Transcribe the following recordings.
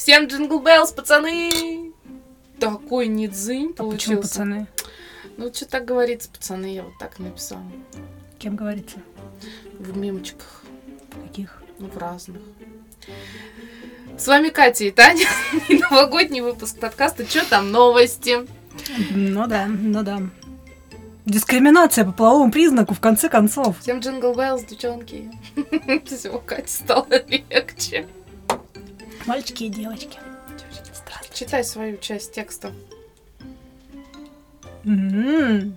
Всем jingle bells, пацаны! Такой недзынь А почему получился. пацаны? Ну, что так говорится, пацаны, я вот так написала. Кем говорится? В мемочках, Каких? ну, в разных. С вами Катя и Таня. И новогодний выпуск подкаста «Чё там новости?» Ну да, ну да. Дискриминация по половому признаку, в конце концов. Всем jingle bells, девчонки. Все, Кате стало легче. Мальчики и девочки. Здравствуйте. Читай свою часть текста. М.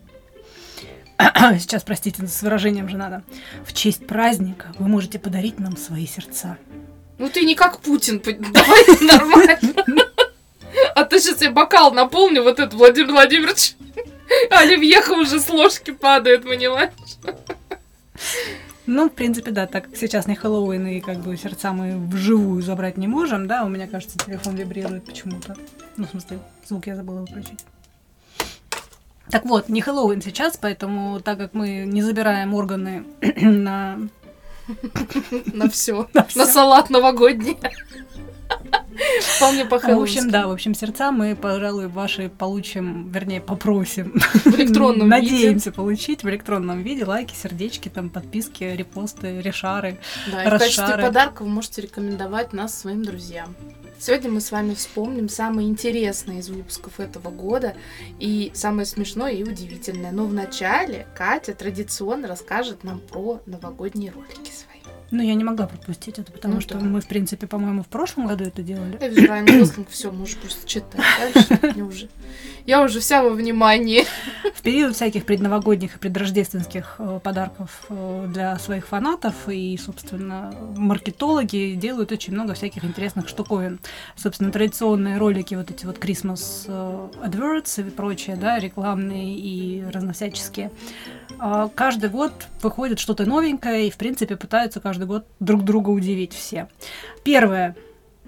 Сейчас, простите, с выражением же надо. В честь праздника вы можете подарить нам свои сердца. Ну ты не как Путин, давай нормально. А то сейчас я бокал наполню, вот этот Владимир Владимирович. Оливьеха уже с ложки падает, понимаешь? Ну, в принципе, да, так как сейчас не Хэллоуин, и как бы сердца мы вживую забрать не можем, да, у меня, кажется, телефон вибрирует почему-то. Ну, в смысле, звук я забыла выключить. Так вот, не Хэллоуин сейчас, поэтому, так как мы не забираем органы на... На все. на салат новогодний. Вполне по В общем, да, в общем, сердца мы, пожалуй, ваши получим, вернее, попросим. В электронном виде. Надеемся получить в электронном виде лайки, сердечки, там, подписки, репосты, решары. Да, и в качестве расшары. подарка вы можете рекомендовать нас своим друзьям. Сегодня мы с вами вспомним самые интересные из выпусков этого года и самое смешное и удивительное. Но вначале Катя традиционно расскажет нам про новогодние ролики свои. Ну, я не могла пропустить это, потому Ну что да. мы, в принципе, по-моему, в прошлом году это делали. Я вижу Райан Гослинг, все, можешь просто читать дальше. Уже... Я уже вся во внимании. В период всяких предновогодних и предрождественских э, подарков э, для своих фанатов и, собственно, маркетологи делают очень много всяких интересных штуковин. Собственно, традиционные ролики, вот эти вот Christmas э, adverts и прочее, да, рекламные и разновсяческие. А, Каждый год выходит что-то новенькое и, в принципе, пытаются каждый год друг друга удивить все. Первое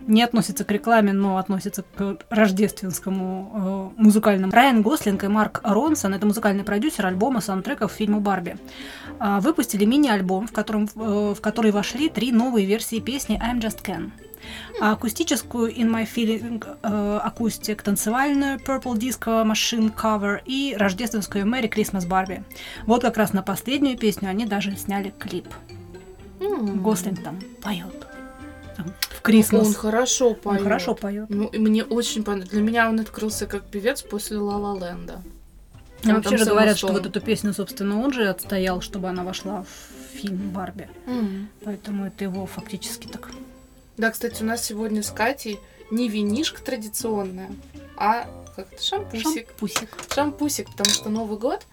не относится к рекламе, но относится к рождественскому э, музыкальному. Райан Гослинг и Марк Ронсон, это музыкальный продюсер альбома саундтреков к фильму «Барби», а, выпустили мини-альбом, в, котором, э, в который вошли три новые версии песни «I'm Just Ken». А акустическую In My Feeling э, акустик, танцевальную Purple Disco Machine Cover и рождественскую Merry Christmas Barbie. Вот как раз на последнюю песню они даже сняли клип. М. Гослинг там поет. Там, в Он Christmas. хорошо Он поет. хорошо поет. Ну, и мне очень понравилось. Для меня он открылся как певец после Ла Ла Ленда. Там вообще же говорят, что вот эту песню, собственно, он же отстоял, чтобы она вошла в фильм Барби. М. Поэтому это его фактически так. Да, кстати, у нас сегодня с Катей не винишка традиционная, а как это шампусик. Шампусик. Шампусик, потому что Новый год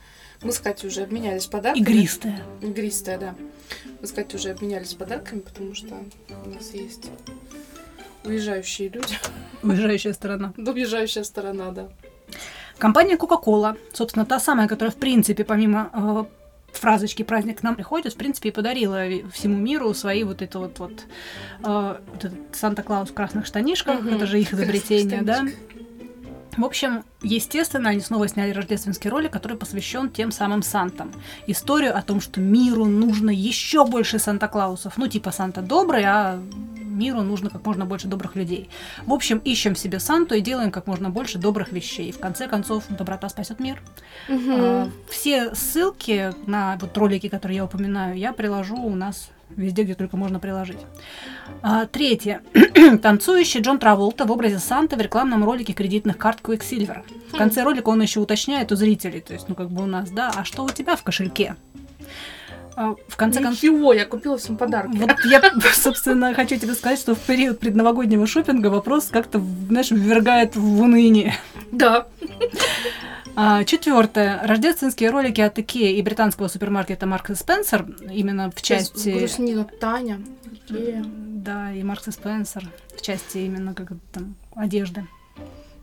мы с Катей уже обменялись подарками. Игристая. Игристая, да. Мы с Катей уже обменялись подарками, потому что у нас есть уезжающие люди. Уезжающая сторона. Да, Уезжающая сторона, да. Компания Coca-Cola, собственно, та самая, которая, в принципе, помимо э, фразочки «праздник к нам приходит», в принципе, и подарила всему миру свои вот это вот, вот, э, вот этот Санта-Клаус в красных штанишках, Мгм. это же их изобретение, да. В общем, естественно, они снова сняли рождественский ролик, который посвящен тем самым Сантам. Историю о том, что миру нужно еще больше Санта-Клаусов. Ну, типа Санта добрый, а миру нужно как можно больше добрых людей. В общем, ищем себе Санту и делаем как можно больше добрых вещей. И в конце концов, доброта спасет мир. А, Все ссылки на вот ролики, которые я упоминаю, я приложу у нас везде, где только можно приложить. А, Третье. Танцующий Джон Траволта в образе Санты в рекламном ролике кредитных карт Quicksilver. В конце ролика он еще уточняет у зрителей, то есть, ну, как бы у нас, да, а что у тебя в кошельке? А, В конце концов, Ничего, я купила всем подарки. вот я, собственно, хочу тебе сказать, что в период предновогоднего шопинга вопрос как-то, знаешь, ввергает в уныние. Да. А, четвертое. Рождественские ролики от Икеи и британского супермаркета Маркс и Спенсер, именно в части... Грустнина Таня. Икея. Да, и Маркс и Спенсер, в части именно как там одежды.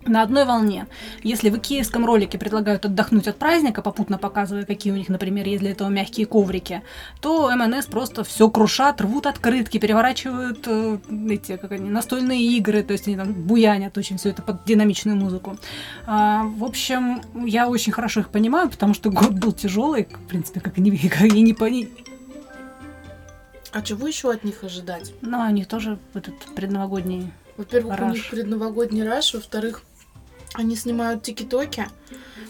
На одной волне. Если в икеевском ролике предлагают отдохнуть от праздника, попутно показывая, какие у них, например, есть для этого мягкие коврики, то МНС просто все крушат, рвут открытки, переворачивают э, эти, как они, настольные игры, то есть они там буянят очень все это под динамичную музыку. А, в общем, я очень хорошо их понимаю, потому что год был тяжелый, в принципе, как и не, как и не пони- А чего еще от них ожидать? Но они тоже в этот предновогодний Во-первых, у Раш. них предновогодний раш, во-вторых, они снимают тики-токи,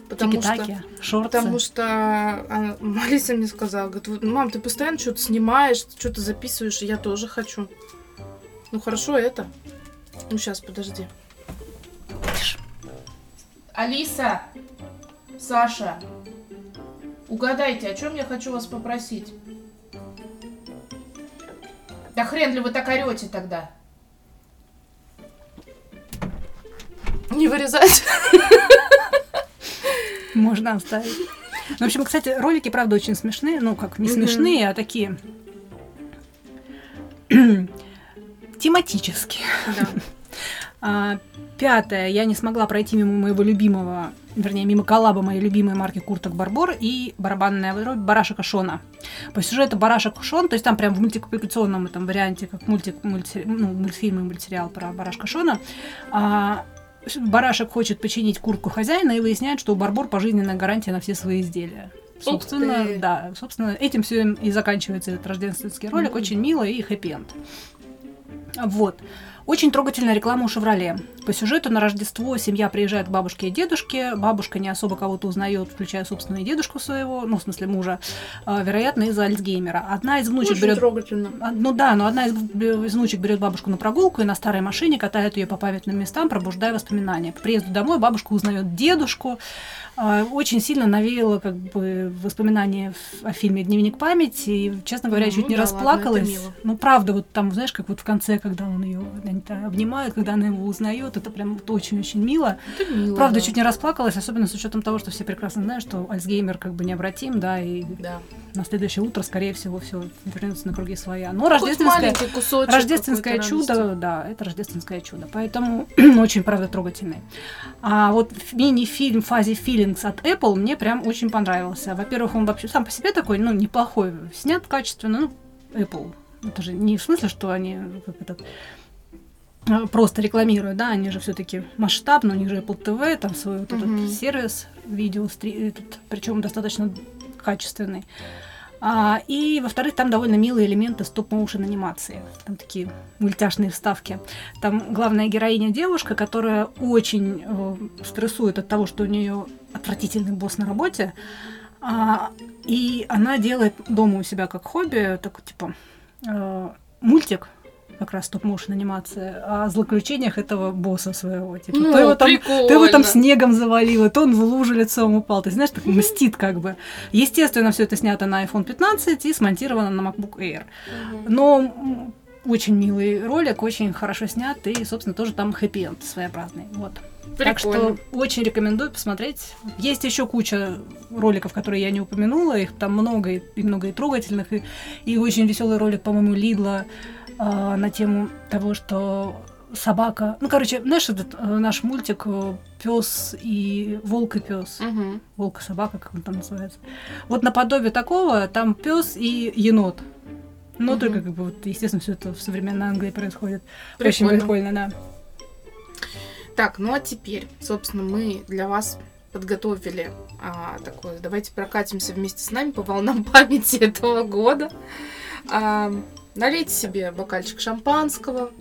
потому что... Тики-таки, шорты. Потому что а, Алиса мне сказала, говорит, «Вот, мам, ты постоянно что-то снимаешь, что-то записываешь, и я тоже хочу. Ну хорошо, это. Ну сейчас, подожди. Алиса, Саша, угадайте, о чем я хочу вас попросить? Да хрен ли вы так орете тогда? Не вырезать. Можно оставить. Ну, в общем, кстати, ролики, правда, очень смешные. Ну, как не смешные, а такие тематические. Да. А, пятое. Я не смогла пройти мимо моего любимого, вернее, мимо коллаба моей любимой марки Курток Барбор и барабанная дробь Барашек Шона. По сюжету Барашек Шон, то есть там прям в мультипликационном этом варианте, как мультик, мульти- ну, мультфильм и мультсериал про Барашка Шона, а, Барашек хочет починить куртку хозяина и выясняет, что у Барбор пожизненная гарантия на все свои изделия. Собственно, да, собственно, этим все и заканчивается этот рождественский ролик. Очень мило и хэппи-энд. Вот. Очень трогательная реклама у «Шевроле». По сюжету на Рождество семья приезжает к бабушке и дедушке. Бабушка не особо кого-то узнает, включая, собственно, и дедушку своего, ну, в смысле, мужа, а, вероятно, из-за Альцгеймера. Одна из внучек Очень берет трогательно. а, Ну да, но одна из, из внучек берет бабушку на прогулку и на старой машине катает ее по памятным местам, пробуждая воспоминания. По приезду домой бабушка узнает дедушку. А, Очень сильно навеяло как бы воспоминания в- о фильме «Дневник памяти». И, честно говоря, Ну, чуть не да ладно, расплакалась. мило. ну, правда, вот там, знаешь, как вот в конце, когда он ее обнимает, когда она его узнает, это прям вот очень-очень мило. Это мило, Правда, да. чуть не расплакалась, особенно с учетом того, что все прекрасно знают, что Альцгеймер как бы необратим, да, и Да. на следующее утро, скорее всего, все вернется на круги своя. Но Хоть рождественское, кусочек рождественское чудо, радости. да, это рождественское чудо. Поэтому очень, правда, трогательный. А вот мини-фильм Fuzzy Feelings от Apple мне прям очень понравился. Во-первых, он вообще сам по себе такой, ну, неплохой, снят качественно, ну, Apple. Это же не в смысле, что они как этот, а, просто рекламируют, да, они же все-таки масштабно, у них же Apple TV, там свой вот Мгм. этот сервис, видео, причем достаточно качественный. А, и, во-вторых, там довольно милые элементы стоп-моушен анимации. Там такие мультяшные вставки. Там главная героиня девушка, которая очень э, стрессует от того, что у нее отвратительный босс на работе. А, и она делает дома у себя как хобби, такой типа э, мультик, как раз стоп-моушен анимация, о злоключениях этого босса своего. Типа, Ну, то его там ты его там снегом завалила, то он в лужу лицом упал. Ты знаешь, так мстит как бы. Естественно, все это снято на iPhone 15 и смонтировано на MacBook Air. Но очень милый ролик, очень хорошо снят, и, собственно, тоже там хэппи-энд своеобразный. Вот. Так что Прикольно. очень рекомендую посмотреть. Есть еще куча роликов, которые я не упомянула, их там много, и, и много и трогательных, и, и очень веселый ролик, по-моему, Лидла а, на тему того, что собака. Ну, короче, знаешь, этот э, наш мультик пес и волк и пес. Мгм. Волк и собака, как он там называется. Вот наподобие такого там пес и енот. Но Мгм. только, как бы, вот, естественно, все это в современной Англии происходит. Очень Прикольно. прикольно, да. Так, ну а теперь, собственно, мы для вас подготовили а, такое. Давайте прокатимся вместе с нами по волнам памяти этого года. А, налейте себе бокальчик шампанского.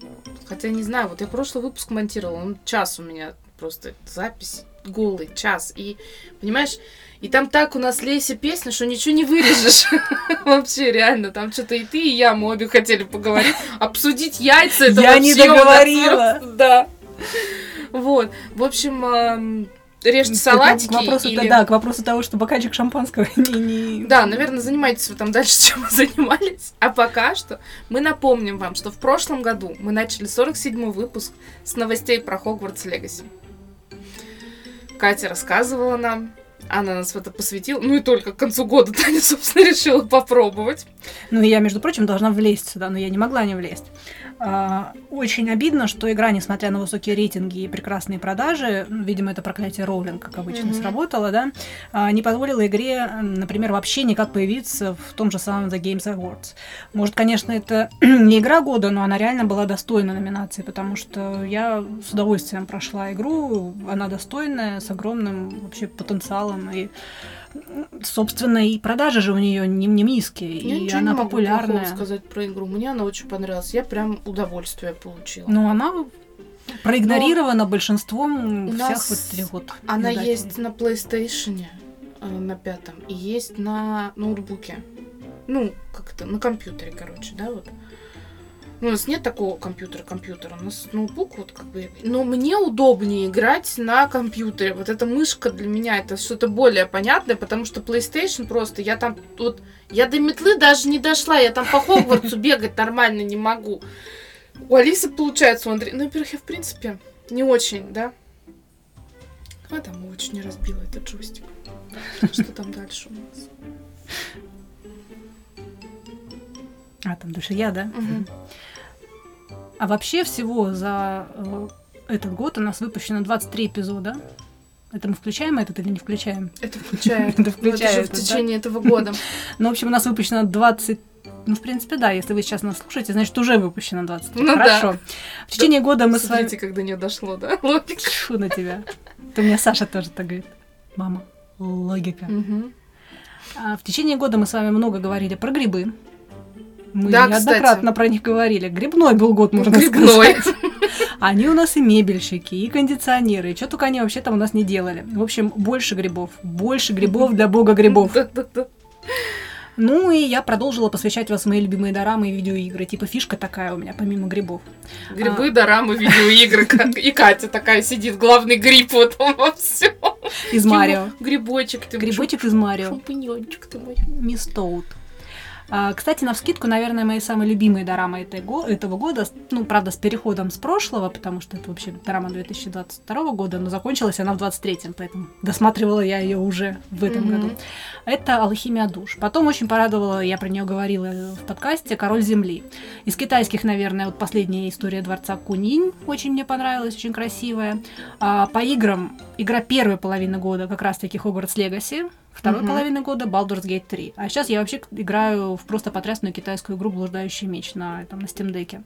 Хотя не знаю, вот я прошлый выпуск монтировала, он час у меня просто запись голый час. И, понимаешь, и там так у нас Леся песня, что ничего не вырежешь. Вообще, реально, там что-то и ты, и я, мы обе хотели поговорить, обсудить яйца. Это Я не договорила. Да. Вот. В общем, режьте салатики К вопросу, или... да, к вопросу того, что бокальчик шампанского не... не- Да, наверное, занимайтесь вы там дальше, чем вы занимались. А пока что мы напомним вам, что в прошлом году мы начали 47-й выпуск с новостей про Хогвартс Легаси. Катя рассказывала нам, она нас в это посвятила. Ну и только к концу года Таня, собственно, решила попробовать. Ну, и я, между прочим, должна влезть сюда, но я не могла не влезть. А, очень обидно, что игра, несмотря на высокие рейтинги и прекрасные продажи, ну, видимо, это проклятие Роулинг, как обычно, Мгм. сработало, да, а, не позволило игре, например, вообще никак появиться в том же самом The Games Awards. Может, конечно, это не игра года, но она реально была достойна номинации, потому что я с удовольствием прошла игру, она достойная, с огромным вообще потенциалом, и, м, собственно, и продажи же у нее не, не низкие, Я и она не могу популярная. сказать про игру. Мне она очень понравилась. Я прям удовольствие получила. Ну, она проигнорирована большинством у всех вот этих вот Она есть на PlayStation э, на пятом и есть на ноутбуке. Ну, как это, на компьютере, короче, да, вот. Ну, у нас нет такого компьютера, компьютера. У нас ноутбук вот как бы... Но мне удобнее играть на компьютере. Вот эта мышка для меня это что-то более понятное, потому что PlayStation просто... Я там вот... Я до метлы даже не дошла. Я там по Хогвартсу бегать нормально не могу. У Алисы получается, у Андрея... Ну, во-первых, я в принципе не очень, да? А там очень не разбила этот джойстик. Что там дальше у нас? А, там дальше я, да? Мгм. А вообще всего за э, этот год у нас выпущено 23 эпизода. Это мы включаем этот или не включаем? Это включает. Это включает, же в течение этого года. Ну, в общем, у нас выпущено 20... Ну, в принципе, да, если вы сейчас нас слушаете, значит, уже выпущено 23. Ну да. Хорошо. В течение года мы с вами... Смотрите, как до нее дошло, да? Логика. Фу на тебя. То мне Саша тоже так говорит. Мама, логика. А в течение года мы с вами много говорили про грибы. Мы Да, неоднократно кстати. про них говорили. Грибной был год, можно Грибной. сказать. Они у нас и мебельщики, и кондиционеры, и что только они вообще там у нас не делали. В общем, больше грибов. Больше грибов для бога грибов. Ну и я продолжила посвящать вас мои любимые дорамы и видеоигры. Типа фишка такая у меня, помимо грибов. Грибы, дорамы, видеоигры. как- И Катя такая сидит, главный гриб вот он во всем. Из Марио. Грибочек ты. Грибочек из Марио. Шампиньончик ты мой. Мисс Тоут. А, Кстати, на вскидку, наверное, мои самые любимые дорамы этого года, ну, правда, с переходом с прошлого, потому что это вообще дорама 2022 года, но закончилась она в 23-м, поэтому досматривала я ее уже в этом Мгм. году. Это «Алхимия душ». Потом очень порадовала, я про нее говорила в подкасте, «Король земли». Из китайских, наверное, вот последняя история дворца Кунинь очень мне понравилась, очень красивая. А, по играм, игра первой половины года как раз-таки Hogwarts Legacy, второй Мгм. половины года Baldur's Gate 3. А сейчас я вообще играю в просто потрясную китайскую игру «Блуждающий меч» на, там, на Steam Deck.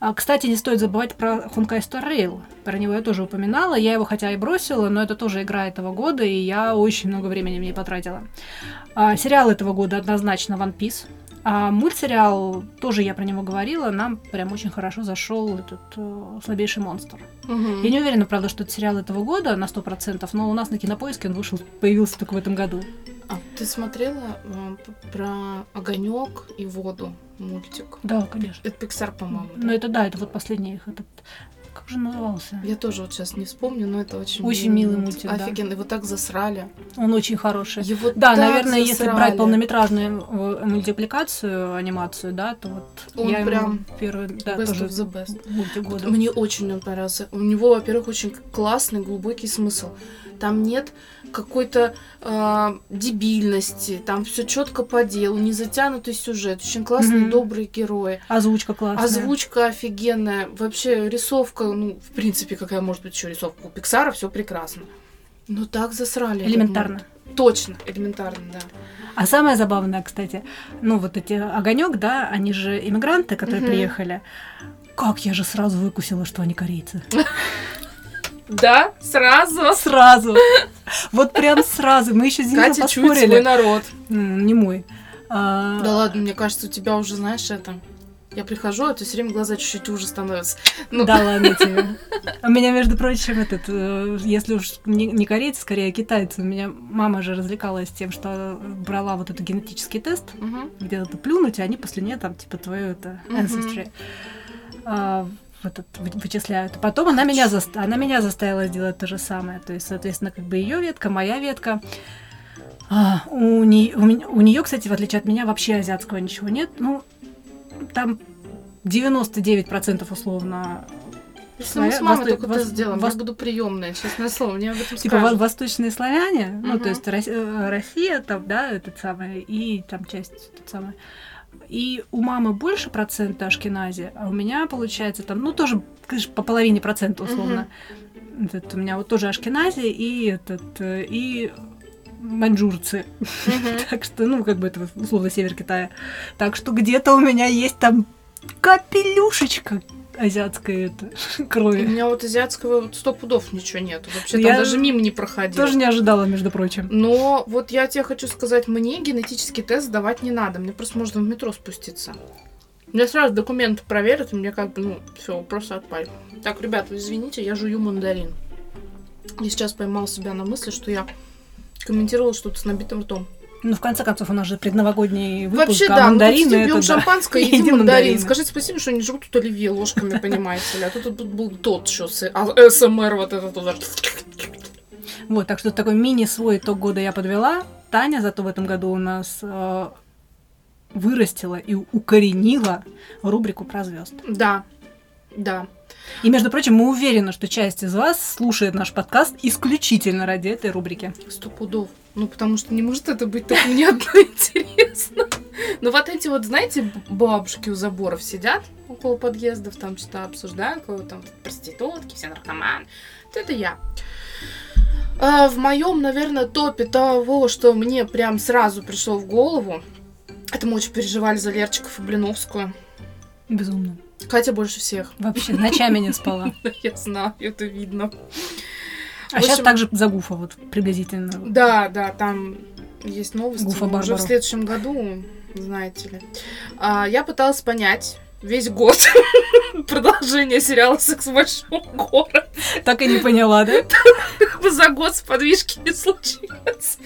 А, кстати, не стоит забывать про Honkai Star Rail. Про него я тоже упоминала. Я его хотя и бросила, но это тоже игра этого года, и я очень много времени в ней потратила. А, сериал этого года однозначно One Piece. А мультсериал, тоже я про него говорила, нам прям очень хорошо зашел этот э, слабейший монстр. Мгм. Я не уверена, правда, что это сериал этого года на 100%, но у нас на кинопоиске он вышел, появился только в этом году. А ты смотрела э, про огонек и воду мультик? Да, конечно. Это Pixar, по-моему. Ну да? это да, это вот последний их этот. Как же назывался? Я тоже вот сейчас не вспомню, но это очень Очень милый мультик, да. Офигенно, его так засрали. Он очень хороший. Его Да, наверное, если засрали. брать полнометражную э, мультипликацию, анимацию, да, то вот Он я прям первый, да, best тоже of the best. мультик года. Мне очень он понравился. У него, во-первых, очень классный, глубокий смысл. Там нет какой-то э, дебильности, там все четко по делу, не затянутый сюжет, очень классные, Мгм. добрые герои. Озвучка классная. Озвучка офигенная. Вообще рисовка, ну, в принципе, какая может быть еще рисовка? У Пиксара все прекрасно. Но так засрали. Элементарно. Точно, элементарно, да. А самое забавное, кстати, ну вот эти огонек, да, они же иммигранты, которые Мгм. приехали. Как я же сразу выкусила, что они корейцы. Да, сразу. Сразу. Вот прям сразу. Мы еще с Денисом Катя чует свой поспорили. народ. Не мой. А, Да ладно, мне кажется, у тебя уже, знаешь, это... Я прихожу, а то все время глаза чуть-чуть уже становятся. Ну, Да ладно тебе. У меня, между прочим, этот, э, если уж не, не корейцы, скорее китайцы, у меня мама же развлекалась тем, что брала вот этот генетический тест, где-то плюнуть, и они после нее там, типа, твою это, ancestry, а, в этот, вы- вычисляют. Потом она меня, заста- она меня заставила сделать то же самое. То есть, соответственно, как бы ее ветка, моя ветка. А, у, нее, у, меня- у нее, кстати, в отличие от меня, вообще азиатского ничего нет. Ну, там 99% условно Если мы с Славя- мамой восто- только вос- тест сделаем, вос- я буду приемная, честное слово, мне об этом типа скажут. восточные славяне, ну, то есть э, Россия там, да, этот самый, и там часть тот самый. И у мамы больше процента ашкенази, а у меня получается там, ну, тоже, конечно, по половине процента условно. Этот, у меня вот тоже ашкенази и этот, э, и маньчжурцы. Мгм. Так что, ну, как бы это условно север Китая. Так что где-то у меня есть там капелюшечка азиатской это, У крови. меня вот азиатского вот сто пудов ничего нету. Вообще Я там даже мимо не проходил. Тоже не ожидала, между прочим. Но вот я тебе хочу сказать, мне генетический тест сдавать не надо. Мне просто можно в метро спуститься. Мне сразу документы проверят, и мне как бы, ну, все, просто отпали. Так, ребята, извините, я жую мандарин. И сейчас поймал себя на мысли, что я комментировала что-то с набитым ртом. Ну, в конце концов, у нас же предновогодний выпуск, Вообще, а да, мы тут мандарины сидим, это пьем да. шампанское и Едим мандарин. Скажите спасибо, что не жрут тут оливье ложками, понимаете ли. А тут был тот еще а, СМР вот этот вот. Вот, так что такой мини-свой итог года я подвела. Таня зато в этом году у нас э, вырастила и укоренила рубрику про звезд. Да, да. И, между прочим, мы уверены, что часть из вас слушает наш подкаст исключительно ради этой рубрики. Сто пудов. Ну, потому что не может это быть так мне одно интересно. Ну, вот эти вот, знаете, бабушки у заборов сидят около подъездов, там что-то обсуждают, кого там проститутки, все наркоманы. Вот это я. А, в моем, наверное, топе того, что мне прям сразу пришло в голову, это мы очень переживали за Лерчиков и Блиновскую. Безумно. Катя больше всех. Вообще, ночами не спала. Я знаю, это видно. А В сейчас общем, также за Гуфа, вот приблизительно. Да, да, там есть новости. Гуфа но уже в Барбару. следующем году, знаете ли. А, я пыталась понять весь год продолжение сериала «Секс в большом городе». Так и не поняла, да? За год сподвижки не случилось.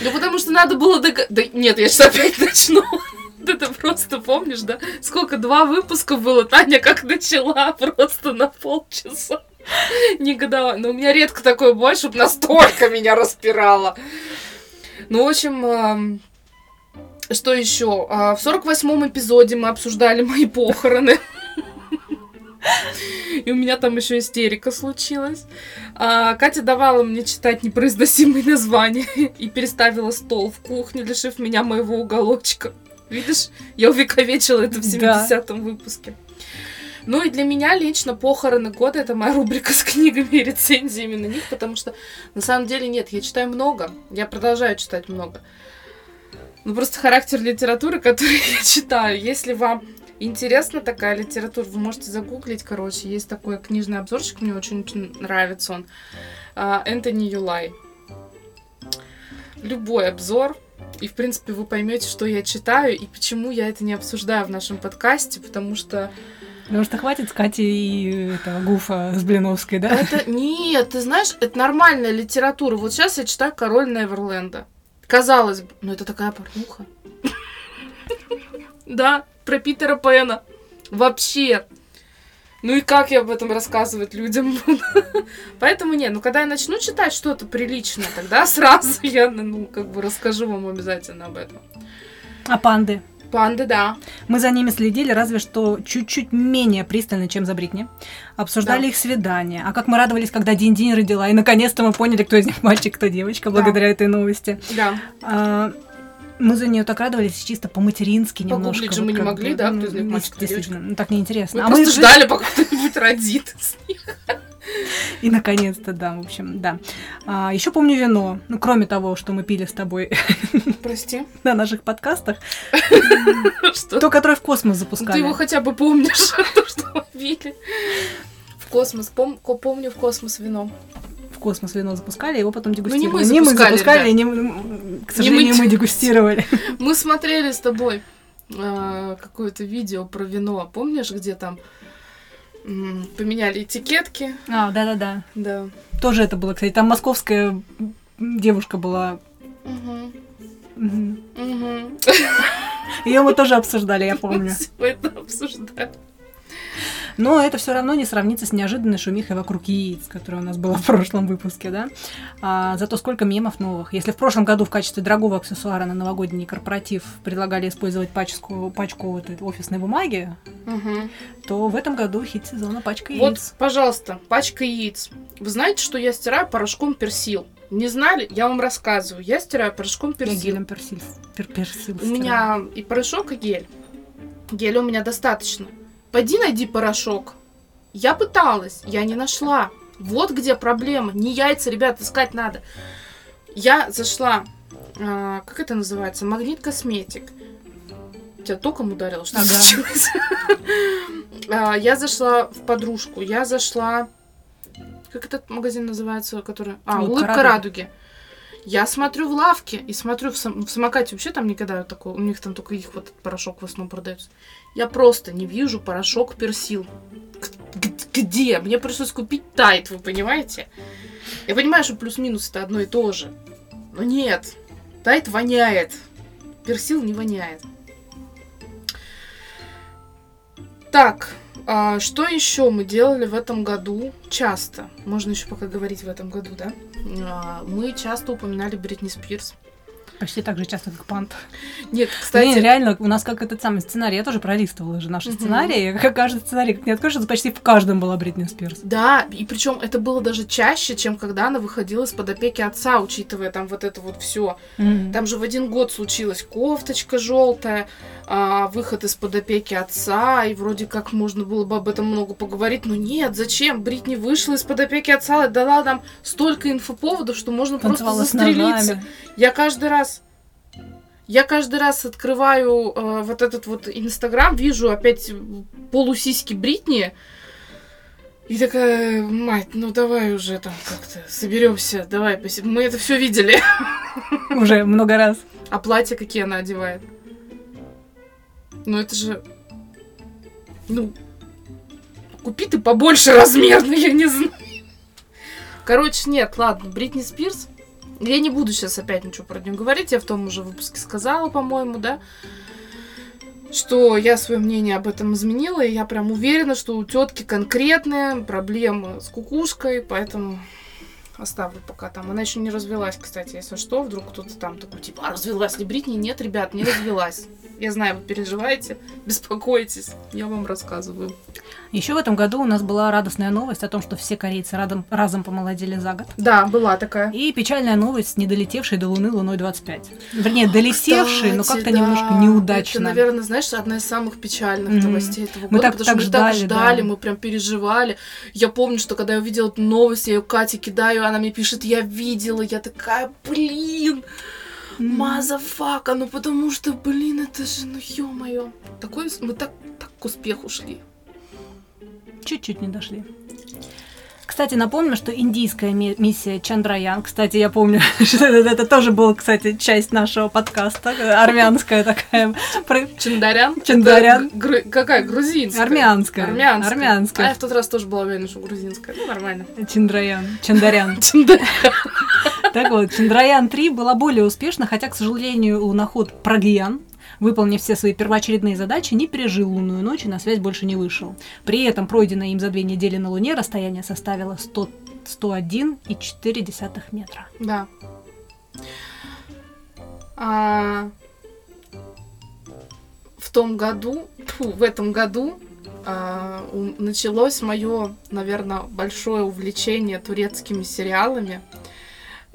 Ну, потому что надо было дог... Да, нет, я сейчас опять начну. Это просто, помнишь, да? Сколько, два выпуска было, Таня как начала просто на полчаса. Негодование. Но у меня редко такое бывает, чтобы настолько меня распирало. Ну, в общем, что еще? А, В 48-м эпизоде мы обсуждали мои похороны. И у меня там еще истерика случилась. А, Катя давала мне читать непроизносимые названия и переставила стол в кухне, лишив меня моего уголочка. Видишь, я увековечила это в Да. 70-м выпуске. Ну и для меня лично похороны года это моя рубрика с книгами и рецензиями на них, потому что на самом деле нет, я читаю много, я продолжаю читать много. Ну просто характер литературы, которую я читаю. Если вам интересна такая литература, вы можете загуглить, короче, есть такой книжный обзорчик, мне очень-очень нравится он. А, Энтони Юлай. Любой обзор, и, в принципе, вы поймете, что я читаю и почему я это не обсуждаю в нашем подкасте, потому что Потому что хватит с Катей и это, Гуфа с Блиновской, да? Это нет, ты знаешь, это нормальная литература. Вот сейчас я читаю Король Неверленда. Казалось бы, ну это такая порнуха. Да, про Питера Пэна. Вообще. Ну и как я об этом рассказывать людям буду? Поэтому нет, ну когда я начну читать что-то приличное, тогда сразу я, ну, как бы расскажу вам обязательно об этом. А панды? Панды, да. Мы за ними следили, разве что чуть-чуть менее пристально, чем за Бритни. Обсуждали Да. их свидания. А как мы радовались, когда Динь-Динь родила. И наконец-то мы поняли, кто из них мальчик, кто девочка, Да. благодаря этой новости. Да. А, мы за нее так радовались чисто по-матерински немножко. Погуглить же мы не могли, да, Ну, кто из них мальчик, кто Действительно, ну, так неинтересно. Мы а просто же- ждали, пока кто-нибудь родит. И наконец-то, да, в общем, да. А, еще помню вино. Ну, кроме того, что мы пили с тобой Прости. на наших подкастах, Что? то, которое в космос запускали. Ты его хотя бы помнишь, то, что мы пили. В космос. Пом- ко- помню в космос вино. в космос вино запускали, его потом Ну, не дегустировали. мы не мы запускали, не к сожалению, мы. мы дегустировали. Мы смотрели с тобой э, какое-то видео про вино. Помнишь, где там поменяли этикетки? А, да-да-да. Да. Тоже это было, кстати. Там московская девушка была. Угу. Угу. Ее мы тоже обсуждали, я помню. Всё это обсуждаем. Но это все равно не сравнится с неожиданной шумихой вокруг яиц, которая у нас была в прошлом выпуске, да? А, зато сколько мемов новых. Если в прошлом году в качестве дорогого аксессуара на новогодний корпоратив предлагали использовать пачку, пачку вот этой офисной бумаги, Мгм. то в этом году хит сезона пачка яиц. Вот, пожалуйста, пачка яиц. Вы знаете, что я стираю порошком персил? Не знали? Я вам рассказываю. Я стираю порошком Я персил. гелем персиль. пер- персил У стираю. меня и порошок, и гель. Геля у меня достаточно. Пойди найди порошок. Я пыталась, я не нашла. Вот где проблема. Не яйца, ребят, искать надо. Я зашла, а, как это называется, магнит косметик. Тебя током ударило, что Ага. случилось? А, Я зашла в подружку, я зашла... Как этот магазин называется, который... А, «Улыбка улыбка радуги». радуги. Я смотрю в лавке и смотрю в, сам- в самокате вообще там никогда такого, у них там только их вот этот порошок в основном продается. Я просто не вижу порошок персил. Где? Мне пришлось купить тайт, вы понимаете? Я понимаю, что плюс-минус это одно и то же. Но нет, тайт воняет. Персил не воняет. Так, а что еще мы делали в этом году часто? Можно еще пока говорить в этом году, да? А, мы часто упоминали Бритни Спирс. Почти так же часто, как пант. Нет, кстати... Не, реально, у нас как этот самый сценарий, я тоже пролистывала же наши сценарии, как каждый сценарий, как не откроешь, почти в каждом была Бритни Спирс. Да, и причем это было даже чаще, чем когда она выходила из-под опеки отца, учитывая там вот это вот все. Там же в один год случилась кофточка желтая, выход из-под опеки отца, и вроде как можно было бы об этом много поговорить, но нет, зачем? Бритни вышла из-под опеки отца и дала нам столько инфоповодов, что можно Танцевала просто застрелиться. Я каждый раз я каждый раз открываю э, вот этот вот Инстаграм, вижу опять полусиськи Бритни. И такая, мать, ну давай уже там как-то соберемся, давай, поси- мы это все видели. Уже много раз. А платья какие она одевает? Ну это же, ну, купи ты побольше размерно, я не знаю. Короче, нет, ладно, Бритни Спирс. Я не буду сейчас опять ничего про нее говорить, я в том уже выпуске сказала, по-моему, да, что я свое мнение об этом изменила, и я прям уверена, что у тетки конкретные проблемы с кукушкой, поэтому оставлю пока там. Она еще не развелась, кстати, если что, вдруг кто-то там такой, типа, а развелась ли Бритни? Нет, ребят, не развелась. Я знаю, вы переживаете, беспокойтесь, я вам рассказываю. Еще в этом году у нас была радостная новость о том, что все корейцы радом- разом помолодели за год. Да, была такая. И печальная новость, не долетевшей до Луны Луной 25. Вернее, долетевшей, но как-то да. немножко неудачно. Это, наверное, знаешь, одна из самых печальных Мгм. новостей этого Мы года, так- потому так что мы так ждали, ждали, да. мы прям переживали. Я помню, что когда я увидела эту новость, я ее Кате кидаю, она мне пишет, я видела, я такая, блин. Motherfucker, ну потому что, блин, это же, ну ё-моё. Такой, мы так, так к успеху шли. Чуть-чуть не дошли. Кстати, напомню, что индийская ми- миссия Чандраян, кстати, я помню, что это, тоже была, кстати, часть нашего подкаста, э, армянская такая, Чандарян? Чандарян. Гру- какая? Грузинская? армянская, Армянская. А я армянская, в тот раз тоже была уверена, что грузинская. Ну, нормально. Чандраян, Чандарян. Чандарян. Так вот, Чандраян-3 была более успешна, хотя, к сожалению, луноход Прагьян, выполнив все свои первоочередные задачи, не пережил лунную ночь и на связь больше не вышел. При этом пройденное им за две недели на Луне расстояние составило 100 101,4 метра. Да. А, в том году, фу, в этом году а, началось мое, наверное, большое увлечение турецкими сериалами.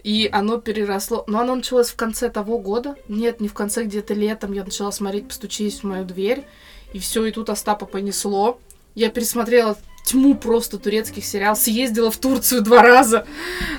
И оно переросло. Но оно началось в конце того года. Нет, не в конце, где-то летом. Я начала смотреть «Постучись в мою дверь». И все, и тут Остапа понесло. Я пересмотрела тьму просто турецких сериалов. Съездила в Турцию два раза.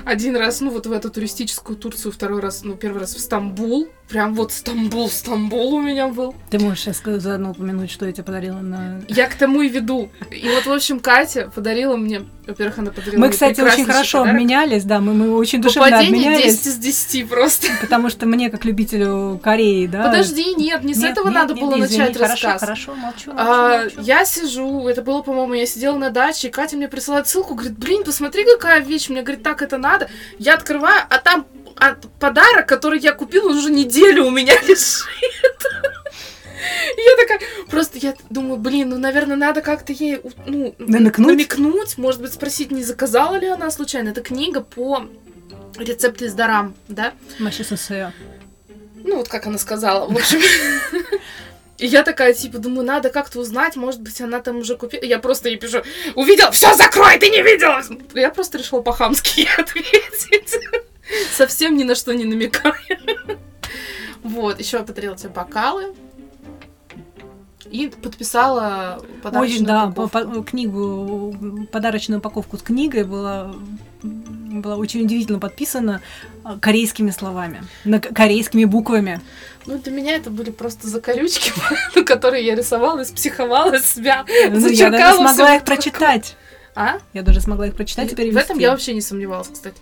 Один раз, ну, вот в эту туристическую Турцию, второй раз, ну, первый раз в Стамбул. Прям вот Стамбул, Стамбул у меня был. Ты можешь сейчас заодно упомянуть, что я тебе подарила на... Я к тому и веду. И вот, в общем, Катя подарила мне... Во-первых, она подарила Мы, кстати, очень хорошо подарок. обменялись, да, мы, мы очень душевно Попадение обменялись. 10 из 10 просто. Потому что мне, как любителю Кореи, да... Подожди, нет, не с Нет, этого нет, надо нет, было извини, начать хорошо, рассказ. Хорошо, молчу, молчу, А, молчу. я сижу, это было, по-моему, я сидела на даче, и Катя мне присылает ссылку, говорит, блин, посмотри, какая вещь, мне говорит, так это надо. Я открываю, а там а, подарок, который я купила, он уже неделю у меня лежит. Я такая, просто я думаю, блин, ну, наверное, надо как-то ей, ну, Намекнуть? намекнуть, может быть, спросить, не заказала ли она случайно. Это книга по рецепту из дарам, да? Мащи СССР. Ну, вот как она сказала, в общем. И я такая, типа, думаю, надо как-то узнать, может быть, она там уже купила. Я просто ей пишу, увидела, все, закрой, ты не видела! Я просто решила по-хамски ей ответить. Совсем ни на что не намекая. Вот, еще я подарила тебе бокалы. И подписала подарочную Очень, да, по- упаковку. по- книгу, подарочную упаковку с книгой была, была очень удивительно подписана а, корейскими словами, на корейскими буквами. Ну, для меня это были просто закорючки, которые я рисовала, и спсиховала себя. Ну, я даже смогла их прочитать. А? Я даже смогла их прочитать и В перевести. этом я вообще не сомневалась, кстати.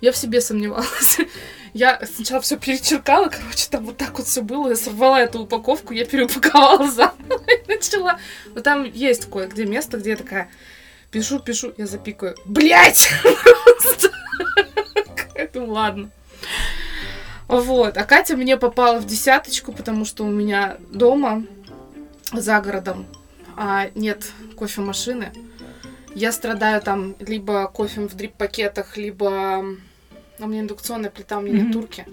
Я в себе сомневалась. Я сначала все перечеркала, короче, там вот так вот все было. Я сорвала эту упаковку, я переупаковала заново и начала. Но там есть кое-где место, где я такая Пишу, пишу, я запикаю. Блять! Ну ладно. Вот. А Катя мне попала в десяточку, потому что у меня дома за городом а нет кофемашины. Я страдаю там либо кофе в дрип-пакетах, либо у меня индукционная плита, у меня нет турки.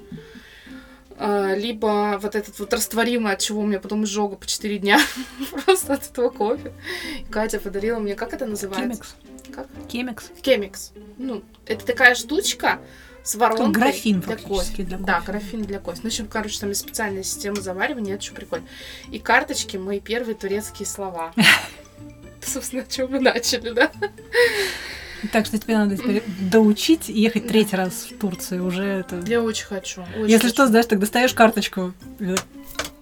А, либо вот этот вот растворимый, от чего у меня потом изжога по 4 дня. Просто от этого кофе. Катя подарила мне, как это называется? Кемикс. Как? Кемикс. Кемикс. Ну, это такая штучка с воронкой графин для кофе. для Да, кофе. графин для кофе. Ну, в общем, короче, там есть специальная система заваривания, это еще прикольно. И карточки мои первые турецкие слова. Собственно, о чем мы начали, да? Так что тебе надо теперь доучить и ехать третий раз в Турцию уже это. Я очень хочу. очень Если хочу. что, знаешь, так достаешь карточку. э,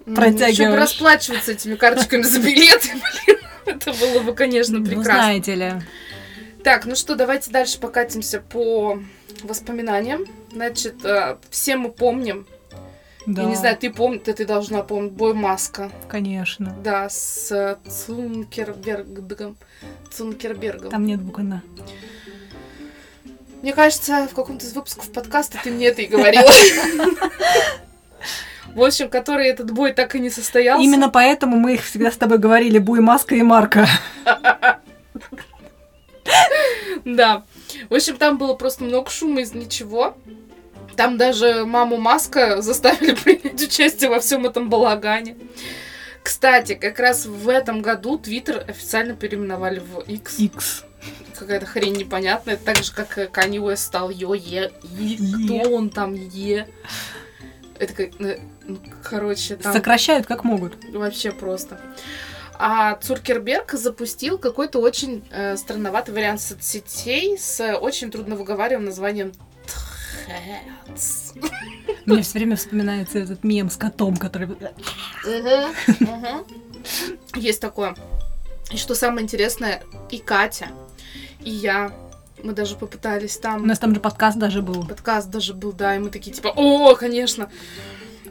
Ну, протягиваешь. Чтобы расплачиваться этими карточками за билеты, блин. Это было бы, конечно, Ну, прекрасно. знаете ли. Так, ну что, давайте дальше покатимся по воспоминаниям. Значит, э, все мы помним, Да, я не знаю, ты помнишь, ты, ты должна помнить, бой Маска. конечно. Да, с Цункербергом. Цункербергом. Там нет буквы «на». Мне кажется, в каком-то из выпусков подкаста ты мне это и говорила. В общем, который этот бой так и не состоялся. Именно поэтому мы их всегда с тобой говорили Буй, Маска и Марка. Да. В общем, там было просто много шума из ничего. Там даже маму Маска заставили принять участие во всем этом балагане. Кстати, как раз в этом году Твиттер официально переименовали в X. X. Какая-то хрень непонятная. Так же, как Kanye West стал Йо, Е. И кто он там Е? Это как... э, ну, короче, там... Сокращают как могут. Вообще просто. А Цукерберг запустил какой-то очень э, странноватый вариант соцсетей с очень трудновыговариваемым названием Threads. Мне все время вспоминается этот мем с котом, который... Есть такое. И что самое интересное, и Катя, и я, мы даже попытались У там... нас там же подкаст даже был. Подкаст даже был, да, и мы такие типа, о, конечно,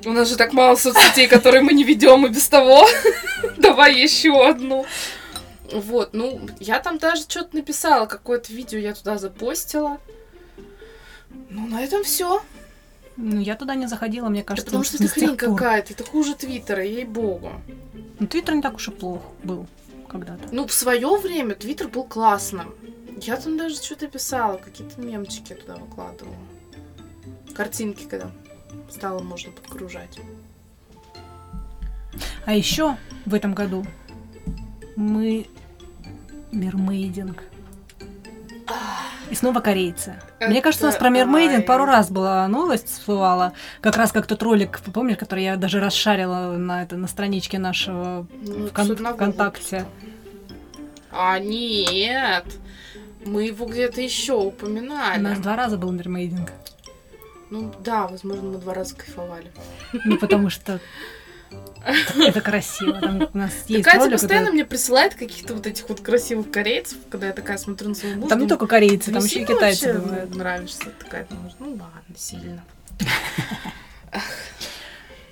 у нас же так мало соцсетей, которые мы не ведем и без того. Давай еще одну. Вот, ну, я там даже что-то написала, какое-то видео я туда запостила. Ну, на этом все. Ну, я туда не заходила, мне кажется, потому что это хрень какая-то, это хуже Твиттера, ей-богу. Ну, Твиттер не так уж и плох был когда-то. Ну, в свое время Твиттер был классным. Я там даже что-то писала, какие-то мемчики туда выкладывала. Картинки, когда стало можно подгружать. А еще в этом году мы мермейдинг. И снова корейцы. Мне кажется, у нас Это- про мермейдинг ай. пару раз была новость всплывала. Как раз как тот ролик, помнишь, который я даже расшарила на, это, на страничке нашего Ну, в кон- с одного ВКонтакте. А, нет. Мы его где-то еще У упоминали. нас два раза был мермейдинг. Ну да, возможно, мы два раза кайфовали. Ну, потому что это красиво. Там у нас Да есть Катя ролик. постоянно это- мне присылает каких-то вот этих вот красивых корейцев, когда я такая смотрю на своего мужа. Там не только корейцы, «Ты там еще и китайцы бывают. нравишься. Такая, думаешь, ну ладно, сильно.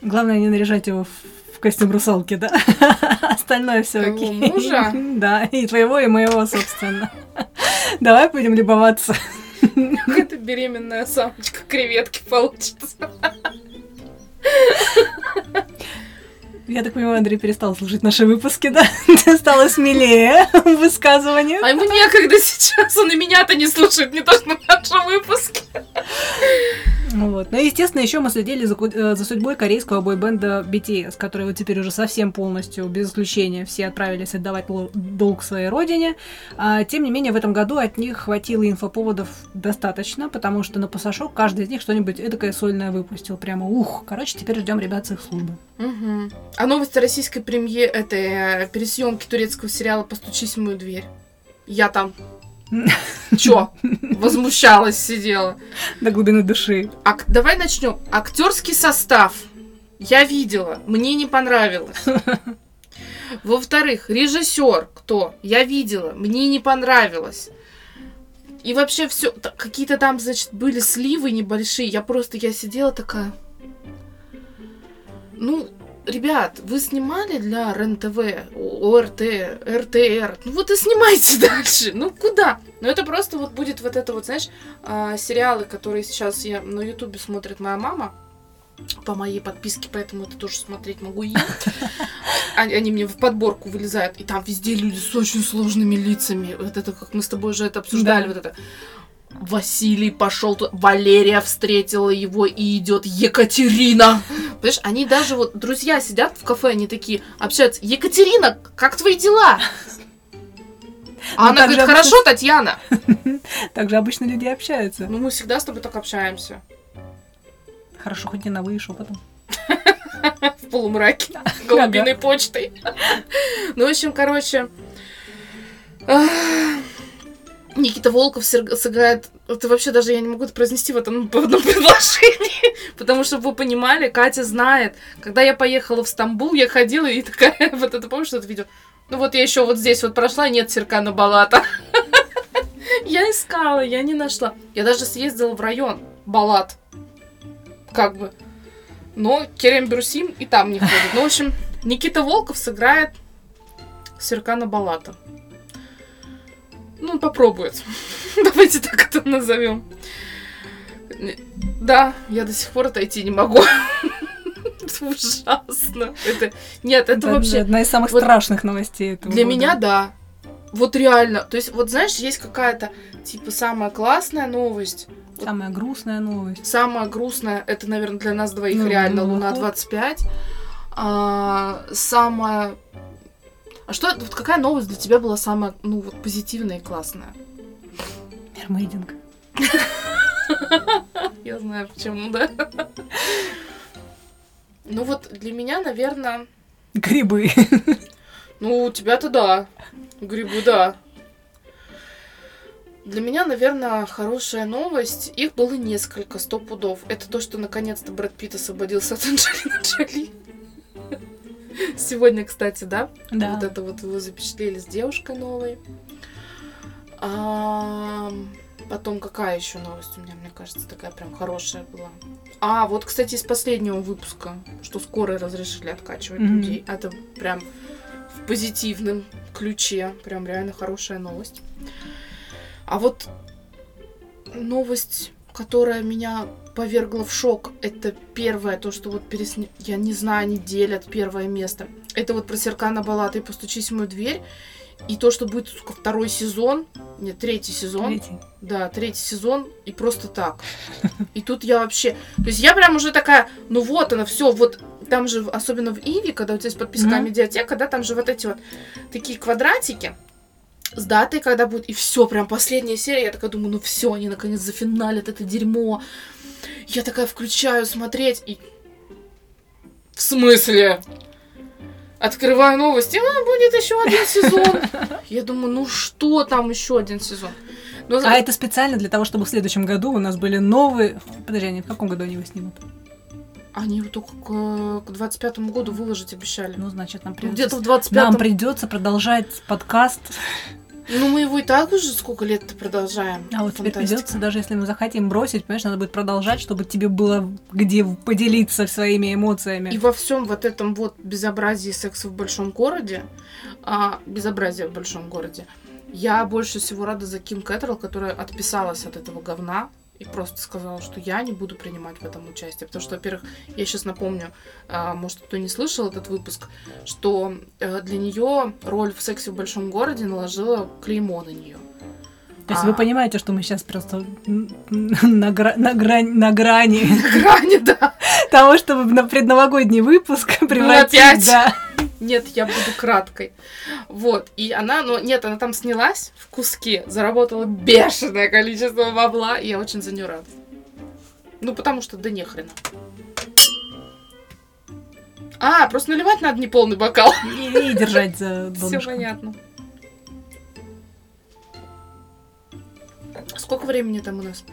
Главное не наряжать его в, костюм русалки, да? Остальное все окей. мужа? Да, и твоего, и моего, собственно. Давай будем любоваться. Какая-то беременная самочка креветки получится. Я так понимаю, Андрей перестал слушать наши выпуски, да? Ты стала смелее в высказываниях. А ему некогда сейчас, он и меня-то не слушает, не то что наши выпуски. Вот. Ну и, естественно, еще мы следили за, э, за судьбой корейского бойбенда BTS, который вот теперь уже совсем полностью, без исключения, все отправились отдавать долг своей родине. А, тем не менее, в этом году от них хватило инфоповодов достаточно, потому что на пасашок каждый из них что-нибудь эдакое сольное выпустил. Прямо ух. Короче, теперь ждем ребят с их службы. Мгм. А новости российской премьеры, этой э, пересъемки турецкого сериала «Постучись в мою дверь». Я там чё? Возмущалась, сидела. До глубины души. Ак- давай начнем. Актерский состав. Я видела, мне не понравилось. Во-вторых, режиссер кто? Я видела, мне не понравилось. И вообще все, какие-то там, значит, были сливы небольшие. Я просто, я сидела такая. Ну, ребят, вы снимали для РЕН-ТВ, ОРТ, РТР, ну вот и снимайте дальше, ну куда? Ну это просто вот будет вот это вот, знаешь, а, сериалы, которые сейчас я на Ютубе смотрит моя мама, по моей подписке, поэтому это тоже смотреть могу я. Они, они мне в подборку вылезают, и там везде люди с очень сложными лицами. Вот это, как мы с тобой уже это обсуждали, Да. вот это. Василий пошел, туда, Валерия встретила его и идет Екатерина. Понимаешь, они даже вот друзья сидят в кафе, они такие общаются. Екатерина, как твои дела? А Ну, она так говорит, же хорошо, Татьяна. Также обычно люди общаются. Ну, мы всегда с тобой так общаемся. Хорошо, хоть не на вы шепотом. в полумраке голубиной почтой. Ну, в общем, короче, Никита Волков сыграет... Это вообще даже я не могу это произнести в этом в одном предложении. Потому что, вы понимали, Катя знает. Когда я поехала в Стамбул, я ходила и такая... Вот это помнишь, это видео? Ну вот я еще вот здесь вот прошла, нет Серкана Балата. Я искала, я не нашла. Я даже съездила в район Балат. Как бы. Но Керем Брусим и там не ходит. Ну, в общем, Никита Волков сыграет Серкана Балата. Ну, попробует. Давайте так это назовем. Да, я до сих пор отойти не могу. Это ужасно. Это... Нет, это Это вообще... одна из самых вот страшных новостей этого Для года. меня, да. Вот реально. То есть, вот знаешь, есть какая-то, типа, самая классная новость. Самая грустная новость. Самая грустная, это, наверное, для нас двоих Ну, реально ну, Луна вот. 25. А, самая... А что, вот какая новость для тебя была самая, ну, вот, позитивная и классная? Мермейдинг. Я знаю почему, да? Ну вот для меня, наверное, Грибы. ну у тебя-то да, грибы да. Для меня, наверное, хорошая новость. Их было несколько, сто пудов. Это то, что наконец-то Брэд Питт освободился от Анджелины Джоли. Сегодня, кстати, да? Да. Вот это вот его запечатлели с девушкой новой. А, потом какая еще новость у меня, мне кажется, такая прям хорошая была. А, вот, кстати, из последнего выпуска, что скоро разрешили откачивать Мгм. людей. Это прям в позитивном ключе. Прям реально хорошая новость. А вот новость, которая меня повергла в шок, это первое, то, что вот пересня... Я не знаю, они делят первое место. Это вот про Серкана Балата и «Постучись в мою дверь». И то, что будет второй сезон, нет, третий сезон, Третий. да, третий сезон, и просто так. И тут я вообще... То есть я прям уже такая, ну вот она, все, вот там же, особенно в Иви, когда у тебя есть подписка Мгм. медиатека, да, там же вот эти вот такие квадратики с датой, когда будет, и все, прям последняя серия, я такая думаю, ну все, они наконец зафиналят это дерьмо. Я такая включаю смотреть, и... В смысле? Открываю новости, а, будет еще один сезон. Я думаю, ну что там еще один сезон? Ну, А это специально для того, чтобы в следующем году у нас были новые... Подожди, они в каком году они его снимут? Они его только к, к 25 году выложить обещали. Ну, значит, нам Ну, придется... Где-то в 25 Нам придется продолжать подкаст. Ну, мы его и так уже сколько лет-то продолжаем. А вот тебе Фантастика. придется, даже если мы захотим бросить, понимаешь, надо будет продолжать, чтобы тебе было где поделиться своими эмоциями. И во всем вот этом вот безобразии секса в большом городе, а, безобразие в большом городе, я больше всего рада за Ким Кэтрелл, которая отписалась от этого говна и просто сказала, что я не буду принимать в этом участие. Потому что, во-первых, я сейчас напомню, а, может, кто не слышал этот выпуск, что э, для нее роль в сексе в большом городе наложила клеймо на нее. То есть А. вы понимаете, что мы сейчас просто на, гра- на, грань, на грани Грани, да. того, чтобы на предновогодний выпуск превратить... опять. Да. Нет, я буду краткой. Вот. И она, ну, нет, она там снялась в куске, заработала бешеное количество бабла, и я очень за нее рада. Ну, потому что да нехрена. А, просто наливать надо не полный бокал. И, и держать за Все понятно. Сколько времени там у нас?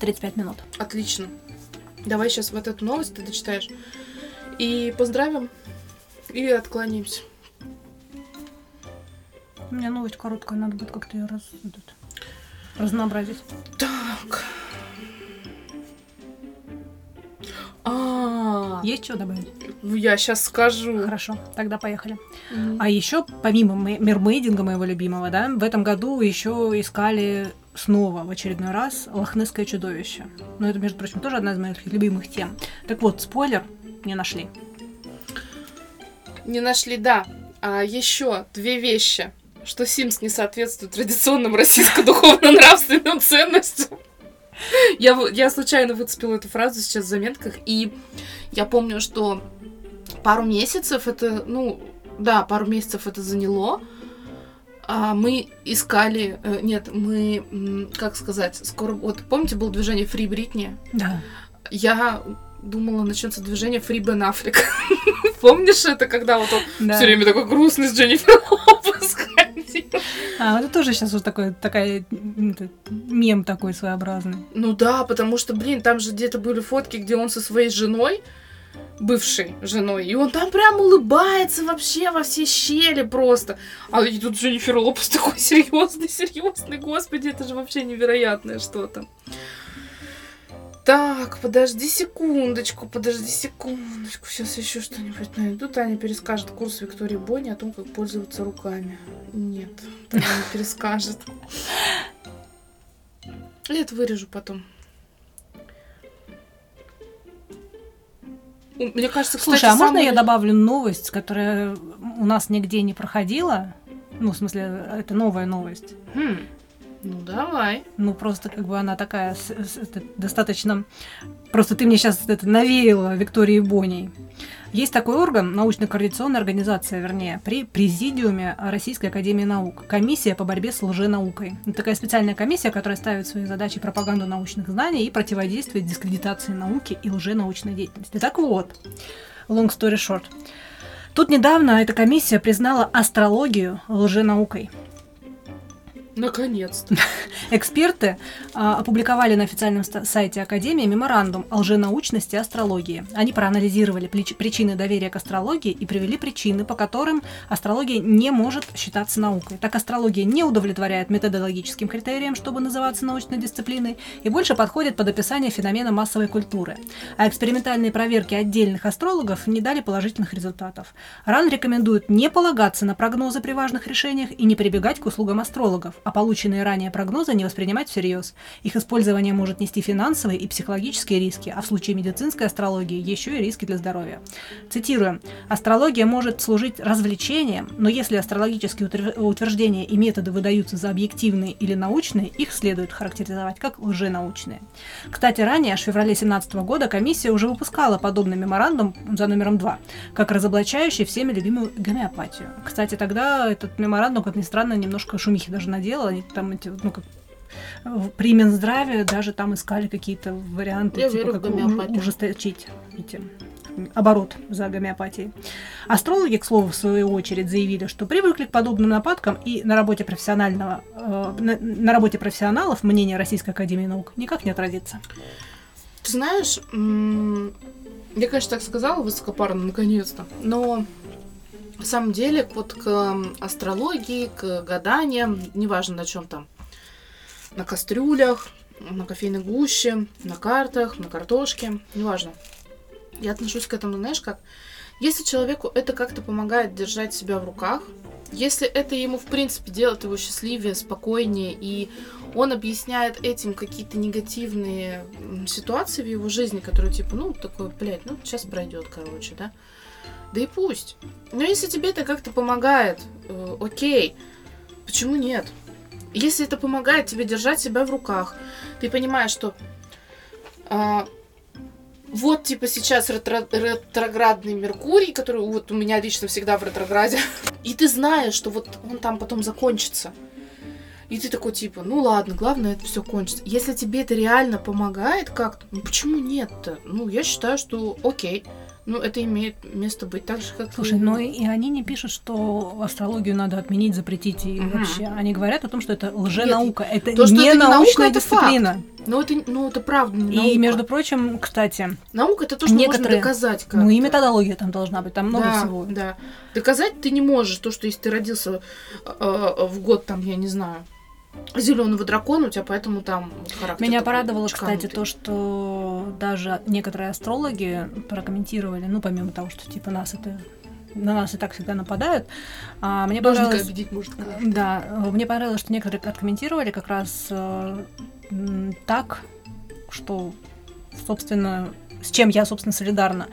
35 минут. Отлично. Давай сейчас вот эту новость ты дочитаешь. И поздравим. И отклонимся. У меня новость короткая, надо будет как-то ее раз... этот, разнообразить. Так. А, Есть что добавить? Я сейчас скажу. Хорошо, тогда поехали. Мгм. А еще, помимо ме- мермейдинга моего любимого, да, в этом году еще искали снова в очередной раз лохнесское чудовище. Но это, между прочим, тоже одна из моих любимых тем. Так вот, спойлер, не нашли. Не нашли, да. А еще две вещи. Что Симс не соответствует традиционным российско-духовно-нравственным ценностям. Я, я случайно выцепила эту фразу сейчас в заметках, и я помню, что пару месяцев это, ну, да, пару месяцев это заняло. А мы искали, э, нет, мы, как сказать, скоро, вот помните, было движение Free Britney? Да. Я думала, начнется движение Ben Affleck. Помнишь это, когда вот он да. все время такой грустный с Дженнифер Лопес? А, это тоже сейчас вот такой, такая, это, мем такой своеобразный. Ну да, потому что, блин, там же где-то были фотки, где он со своей женой, бывшей женой, и он там прям улыбается вообще во все щели просто. А и тут Дженнифер Лопес такой серьезный, серьезный, господи, это же вообще невероятное что-то. Так, подожди секундочку, подожди секундочку. Сейчас еще что-нибудь найду. Таня перескажет курс Виктории Бони о том, как пользоваться руками. Нет, Таня не перескажет. Я это вырежу потом. Мне кажется, кстати, Слушай, а можно самый- я добавлю новость, которая у нас нигде не проходила? Ну, в смысле, это новая новость. Хм, Ну, давай. Ну, просто как бы она такая с- с- достаточно... Просто ты мне сейчас это навеяла Виктории Боней. Есть такой орган, научно-координационная организация, вернее, при Президиуме Российской Академии Наук. Комиссия по борьбе с лженаукой. Это такая специальная комиссия, которая ставит своей задачей пропаганду научных знаний и противодействует дискредитации науки и лженаучной деятельности. Так вот, long story short. Тут недавно эта комиссия признала астрологию лженаукой. Наконец-то. Эксперты а, опубликовали на официальном сайте Академии меморандум о лженаучности астрологии. Они проанализировали причины доверия к астрологии и привели причины, по которым астрология не может считаться наукой. Так астрология не удовлетворяет методологическим критериям, чтобы называться научной дисциплиной, и больше подходит под описание феномена массовой культуры. А экспериментальные проверки отдельных астрологов не дали положительных результатов. РАН рекомендует не полагаться на прогнозы при важных решениях и не прибегать к услугам астрологов, а полученные ранее прогнозы не воспринимать всерьез. Их использование может нести финансовые и психологические риски, а в случае медицинской астрологии еще и риски для здоровья. Цитирую. «Астрология может служить развлечением, но если астрологические утвер- утверждения и методы выдаются за объективные или научные, их следует характеризовать как лженаучные». Кстати, ранее, аж в феврале 2017 года, комиссия уже выпускала подобный меморандум за номером 2, как разоблачающий всеми любимую гомеопатию. Кстати, тогда этот меморандум, как ни странно, немножко шумихи даже наделал. Они там эти, ну, как при Минздраве даже там искали какие-то варианты, Я типа как ужесточить эти оборот за гомеопатией. Астрологи, к слову, в свою очередь заявили, что привыкли к подобным нападкам и на работе профессионального, э, на, на работе профессионалов мнение Российской Академии Наук никак не отразится. Ты знаешь, я, конечно, так сказала высокопарно, наконец-то, но на самом деле вот к астрологии, к гаданиям, неважно на чем там, на кастрюлях, на кофейной гуще, на картах, на картошке, неважно. Я отношусь к этому, знаешь, как если человеку это как-то помогает держать себя в руках, если это ему, в принципе, делает его счастливее, спокойнее, и он объясняет этим какие-то негативные ситуации в его жизни, которые типа, ну, такой, блядь, ну, сейчас пройдет, короче, да. Да и пусть. Но если тебе это как-то помогает, э, окей, почему нет? Если это помогает тебе держать себя в руках, ты понимаешь, что а, вот, типа, сейчас ретро- ретроградный Меркурий, который вот у меня лично всегда в ретрограде, и ты знаешь, что вот он там потом закончится. И ты такой, типа, ну ладно, главное, это все кончится. Если тебе это реально помогает как-то, ну почему нет-то? Ну, я считаю, что окей. Ну, это имеет место быть так же, как Слушай, и... но и они не пишут, что астрологию надо отменить, запретить и Мгм. вообще. Они говорят о том, что это лженаука. это то, что не это не наука, научная это дисциплина. Ну, это, ну, это правда не И, наука. между прочим, кстати, Наука это то, что можно некоторые- доказать как ну и методология там должна быть, там много да, всего. Да. Доказать ты не можешь то, что если ты родился э, э, в год, там, я не знаю, зеленого дракона, у тебя поэтому там вот характер Меня порадовало, чканутый. кстати, то, что даже некоторые астрологи прокомментировали, ну, помимо того, что типа нас это на нас и так всегда нападают. А, мне Должен понравилось... победить может Да, э, мне понравилось, что некоторые откомментировали как раз э, так, что, собственно, с чем я, собственно, солидарна,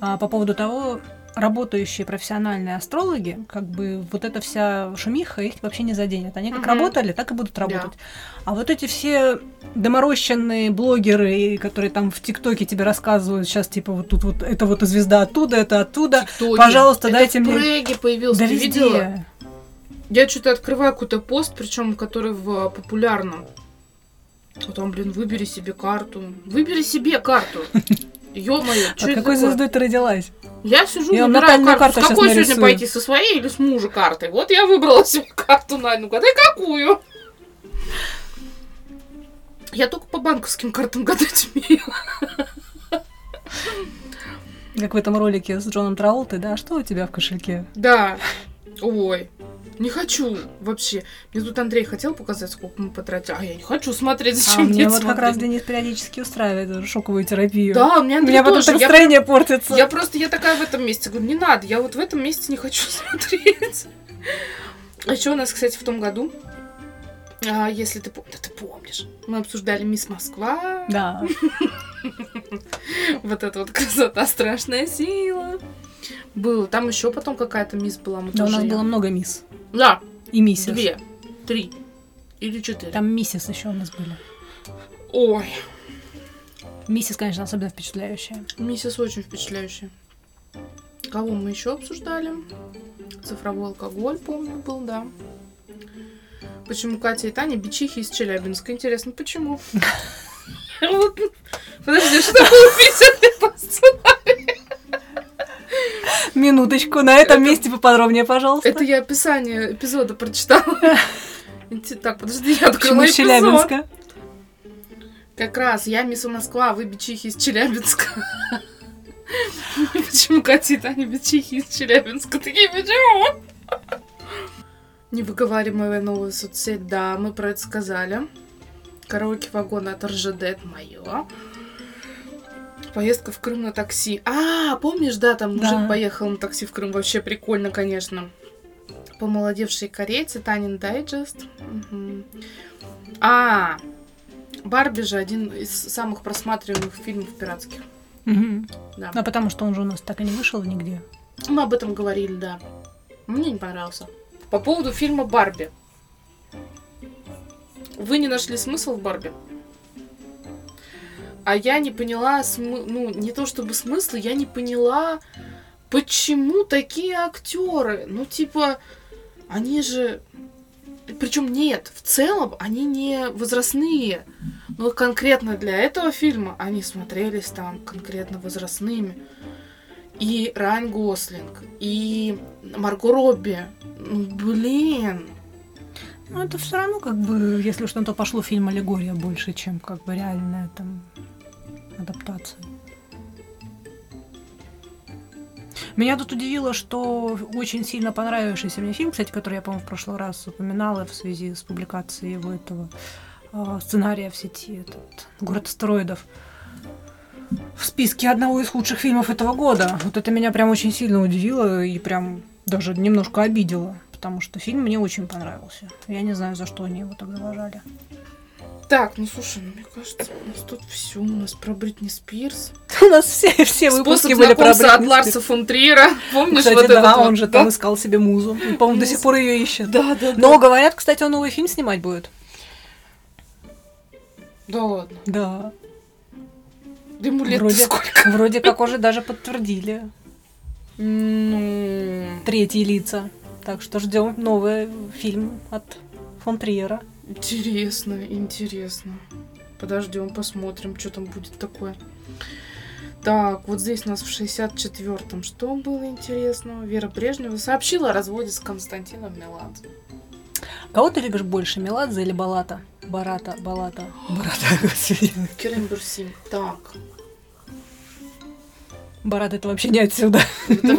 а, по поводу того, работающие профессиональные астрологи, как бы вот эта вся шумиха их вообще не заденет. Они как Мгм. работали, так и будут работать. А вот эти все доморощенные блогеры, которые там в ТикТоке тебе рассказывают, сейчас типа вот тут вот это вот звезда оттуда, это оттуда. ТикТоке. Пожалуйста, Это дайте в мне- Преге появился, Да ты видела? везде. Я что-то открываю какой-то пост, причем который в популярном. Вот там, блин, выбери себе карту. Выбери себе карту. Ё-моё, А какой такое? звездой ты родилась? Я сижу, Я вам выбираю карту. карту С какой сегодня пойти, со своей или с мужа картой? Вот я выбрала себе карту на ну гадай какую. Я только по банковским картам гадать умею. Как в этом ролике с Джоном Траултой, да? Что у тебя в кошельке? Да. Ой. Не хочу вообще. Мне тут Андрей хотел показать, сколько мы потратили. А я не хочу смотреть, А зачем мне мне вот как раз смотреть? Денис периодически устраивает шоковую терапию. Да, у меня У меня потом тоже. Я, настроение портится. я просто, я такая в этом месте. Говорю, не надо, я вот в этом месте не хочу смотреть. А еще у нас, кстати, в том году, а, если ты помнишь, да ты помнишь, мы обсуждали Мисс Москва, Да. вот эта вот красота, страшная сила. Было. Там еще потом какая-то мисс была. мы Да, у нас её- было много мисс. Да, И миссис. две, три или четыре. Там миссис еще у нас были. Ой, Миссис, конечно, особенно впечатляющая. миссис очень впечатляющая. Кого мы еще обсуждали? Цифровой алкоголь, помню, был, да. Почему Катя и Таня бичихи из Челябинска? Интересно, почему? Подожди, что было 50 лет по сценарию? Минуточку, на этом Это- месте поподробнее, пожалуйста. Это я описание эпизода прочитала. Так, подожди, я Почему открыла эпизод. Челябинска? Как раз, я мисс Москва, вы бичихи из Челябинска. Почему Катя и Таня бичихи из Челябинска? Такие, почему? Невыговариваемая новая соцсеть, да, мы про это сказали. Караоке вагона от РЖД, это мое. Поездка в Крым на такси. А, помнишь, да, там мужик Да. поехал на такси в Крым. Вообще прикольно, конечно. Помолодевшие корейцы, Танин дайджест. А, Барби же один из самых просматриваемых фильмов пиратских. Мгм. Да. Ну, потому что он же у нас так и не вышел нигде. Мы об этом говорили, да. Мне не понравился. По поводу фильма Барби. Вы не нашли смысл в Барби? А я не поняла, смы- ну, не то чтобы смысл, я не поняла, почему такие актеры. Ну, типа, они же... Причем нет, в целом они не возрастные. Но конкретно для этого фильма они смотрелись там конкретно возрастными. И Райан Гослинг, и Марго Робби. Ну, блин. Ну, это все равно, как бы, если уж на то пошло, фильм аллегория больше, чем как бы реальная там адаптация. Меня тут удивило, что очень сильно понравившийся мне фильм, кстати, который я, по-моему, в прошлый раз упоминала в связи с публикацией его этого а, сценария в сети, этот «Город астероидов», в списке одного из худших фильмов этого года. Вот это меня прям очень сильно удивило и прям даже немножко обидело, потому что фильм мне очень понравился. Я не знаю, за что они его так заважали. Так, ну слушай, ну, мне кажется, у нас тут все. У нас про Бритни Спирс. У нас все, все выпуски Способ были про знакомства от Бритни Ларса фон Триера. Помнишь Кстати, вот да, этот он вот? же да? там искал себе музу. По-моему, до сих пор ее ищет. Да, да, да. Но говорят, кстати, он новый фильм снимать будет. Да ладно. Да. Да ему лет Вроде- сколько? Вроде как уже даже подтвердили Ну, третьи лица. Так что ждем новый фильм от фон Триера. Интересно, интересно. Подождем, посмотрим, что там будет такое. Так, вот здесь у нас в 64-м что было интересного? Вера Брежнева сообщила о разводе с Константином Меладзе. Кого ты любишь больше, Меладзе или Балата? Барата, Балата. Барата, господи. Керен Бурсин. Так. Барат это вообще не отсюда. Ну,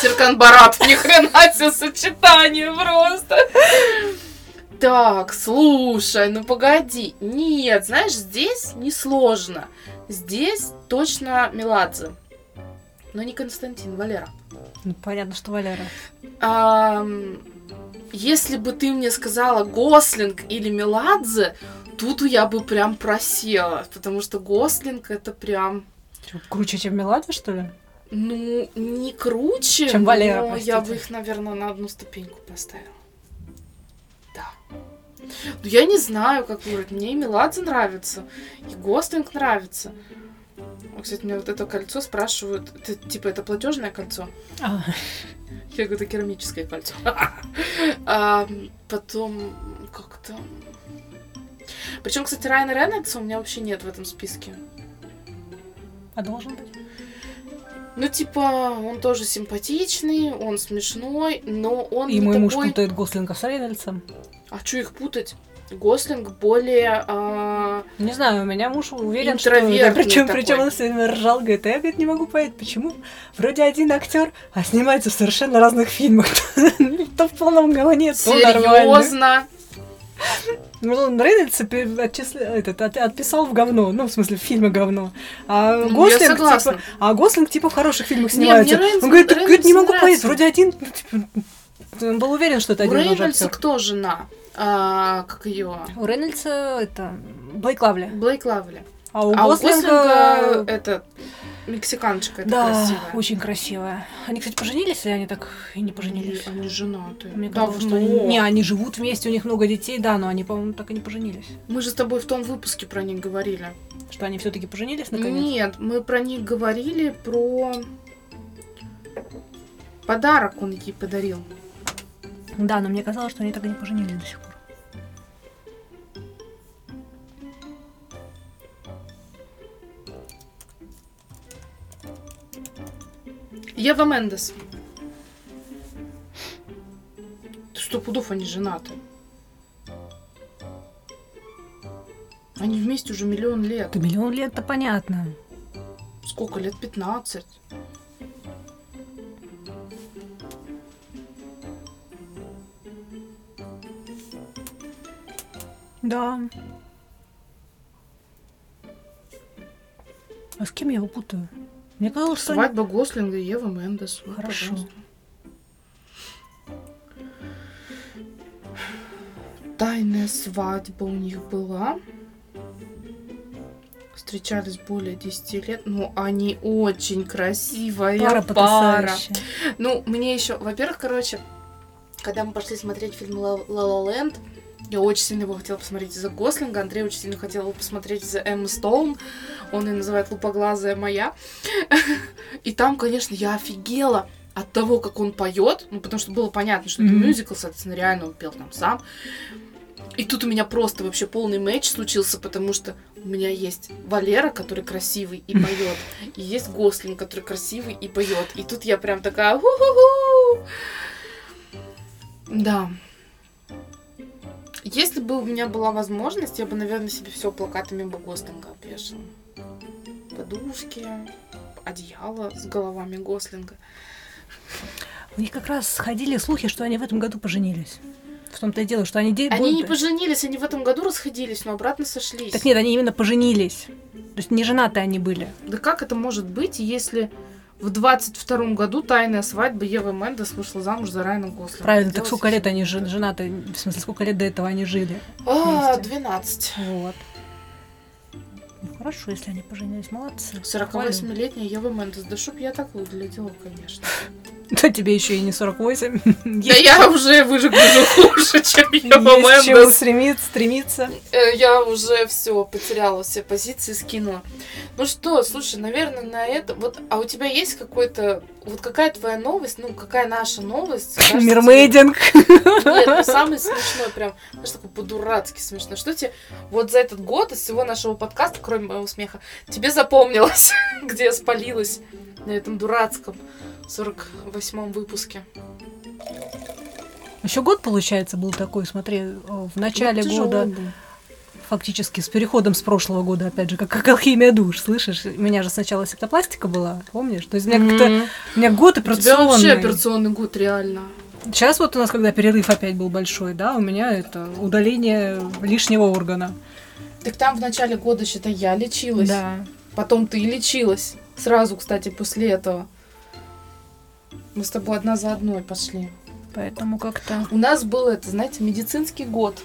Серкан Барат, ни хрена себе сочетание просто. Так, слушай, ну погоди. Нет, знаешь, здесь несложно. Здесь точно Меладзе. Но не Константин, Валера. Ну, понятно, что Валера. Ам, если бы ты мне сказала Гослинг или Меладзе, тут я бы прям просела, потому что Гослинг это прям, Чё, круче, чем Меладзе, что ли? ну, не круче, Чем Валера, но я простите. бы их, наверное, на одну ступеньку поставила. Ну, я не знаю, как выбрать. Мне и Меладзе нравится, и Гослинг нравится. Кстати, мне вот это кольцо спрашивают, это, типа, это платежное кольцо? А, Я говорю, это керамическое кольцо. А, Потом как-то... Причем, кстати, Райана Рейнольдса у меня вообще нет в этом списке. а должен быть? Ну, типа, он тоже симпатичный, он смешной, но он И мой муж такой... путает Гослинга с Рейнольдсом. А что их путать? Гослинг более... а, Не знаю, у меня муж уверен, что... Интровертный причем, такой. причем он все время ржал, говорит, а я говорит, не могу понять, почему вроде один актер, а снимается в совершенно разных фильмах. То в полном говне, то нормально. Серьезно? Ну, пе- отчисля- этот, от- отписал в говно, ну, в смысле, в фильме говно. А Ну, я Гослинг, типа, а Гослинг, типа, в хороших фильмах Не, мне снимается. Рейнольдс- он говорит, «Так, говорит, не Рейнольдс могу нравится. вроде один, ну, типа, он был уверен, что это У один же Рейнольдса кто жена? А, как ее? У Рейнольдса это Блейк Лавли. Блейк Лавли. А у А у Гослинга... Гослинга это мексиканочка, это Да, красивая. очень красивая. Они, кстати, поженились, или они так и не поженились? Они, они женаты. Мне Давно. казалось, что они... Не, они живут вместе, у них много детей, да, но они, по-моему, так и не поженились. Мы же с тобой в том выпуске про них говорили. Что они все-таки поженились наконец? Нет, мы про них говорили про подарок он ей подарил. Да, но мне казалось, что они так и не поженились до сих пор. Ева Мендес. Сто пудов они женаты. Они вместе уже миллион лет. Да миллион лет-то понятно. Сколько лет? 15. Да. А с кем я его путаю? Мне казалось, что они- Свадьба Гослинга и Ева Мендес. Вот, Хорошо. пожалуйста. Тайная свадьба у них была. Встречались более 10 лет. Ну, они очень красивая пара пара. Ну, мне еще, во-первых, короче, когда мы пошли смотреть фильм «Ла Ла Ленд», я очень сильно его хотела посмотреть из-за Гослинга, Андрей очень сильно хотел его посмотреть из-за Эммы Стоун, он ее называет «Лупоглазая моя». И там, конечно, я офигела от того, как он поет, ну, потому что было понятно, что это мюзикл, соответственно, реально он пел там сам. И тут у меня просто вообще полный матч случился, потому что у меня есть Валера, который красивый и поет, и есть Гослинг, который красивый и поет. И тут я прям такая! Да. Если бы у меня была возможность, я бы, наверное, себе все плакатами бы Гослинга обвешала. Подушки, одеяло с головами Гослинга. У них как раз ходили слухи, что они в этом году поженились. В том-то и дело, что они... Они не будут- поженились, они в этом году расходились, но обратно сошлись. Так нет, они именно поженились. То есть не женаты они были. Да как это может быть, если в 22 году тайная свадьба Евы Мендес вышла замуж за Райана Гослинга? Правильно, так сколько лет они жен- женаты? В смысле, сколько лет до этого они жили? А, вместе? 12. Вот. Ну, хорошо, если они поженились, молодцы. 48-летняя Ева Мендес. Да чтоб я так выглядела, конечно. Да тебе еще и не 48. Да я уже выгляжу хуже, чем Есть к чему стремиться, стремиться. Э, Я уже все потеряла, все позиции скинула. Ну что, слушай, наверное, на это... Вот, а у тебя есть какой-то... Вот какая твоя новость? Ну, какая наша новость? Мирмейдинг. Нет, ну самый смешной, прям, знаешь, такой по-дурацки смешно. Что тебе вот за этот год из всего нашего подкаста, кроме моего смеха, тебе запомнилось, где я спалилась на этом дурацком 48-м выпуске? Еще год, получается, был такой, смотри, э, в начале Ну, года, был. фактически с переходом с прошлого года, опять же, как, как алхимия душ, слышишь? У меня же сначала септопластика была, помнишь? То есть у меня как-то Мгм. у меня год У тебя операционный. вообще операционный год, реально. Сейчас вот у нас, когда перерыв опять был большой, да, у меня это удаление лишнего органа. Так там в начале года, считай, я лечилась. Да. Потом ты лечилась. Сразу, кстати, после этого. Мы с тобой одна за одной пошли. Поэтому как-то... У нас был, это, знаете, медицинский год.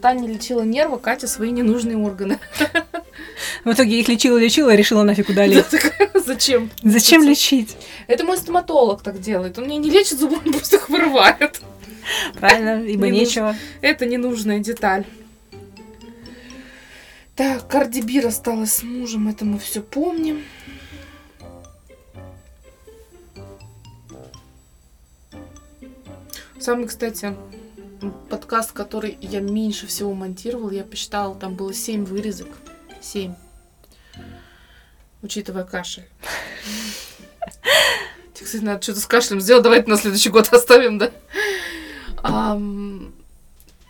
Таня лечила нервы, Катя свои ненужные органы. В итоге их лечила-лечила и решила нафиг удалить. Зачем? Зачем лечить? Это мой стоматолог так делает. Он мне не лечит зубы, он просто их вырывает. Правильно, ибо Не нечего. Это ненужная деталь. Так, Карди Би рассталась с мужем, это мы все помним. Самый, кстати, подкаст, который я меньше всего монтировал, я посчитала, там было 7 вырезок. 7. Учитывая кашель. Кстати, надо что-то с кашлем сделать. Давайте на следующий год оставим, да?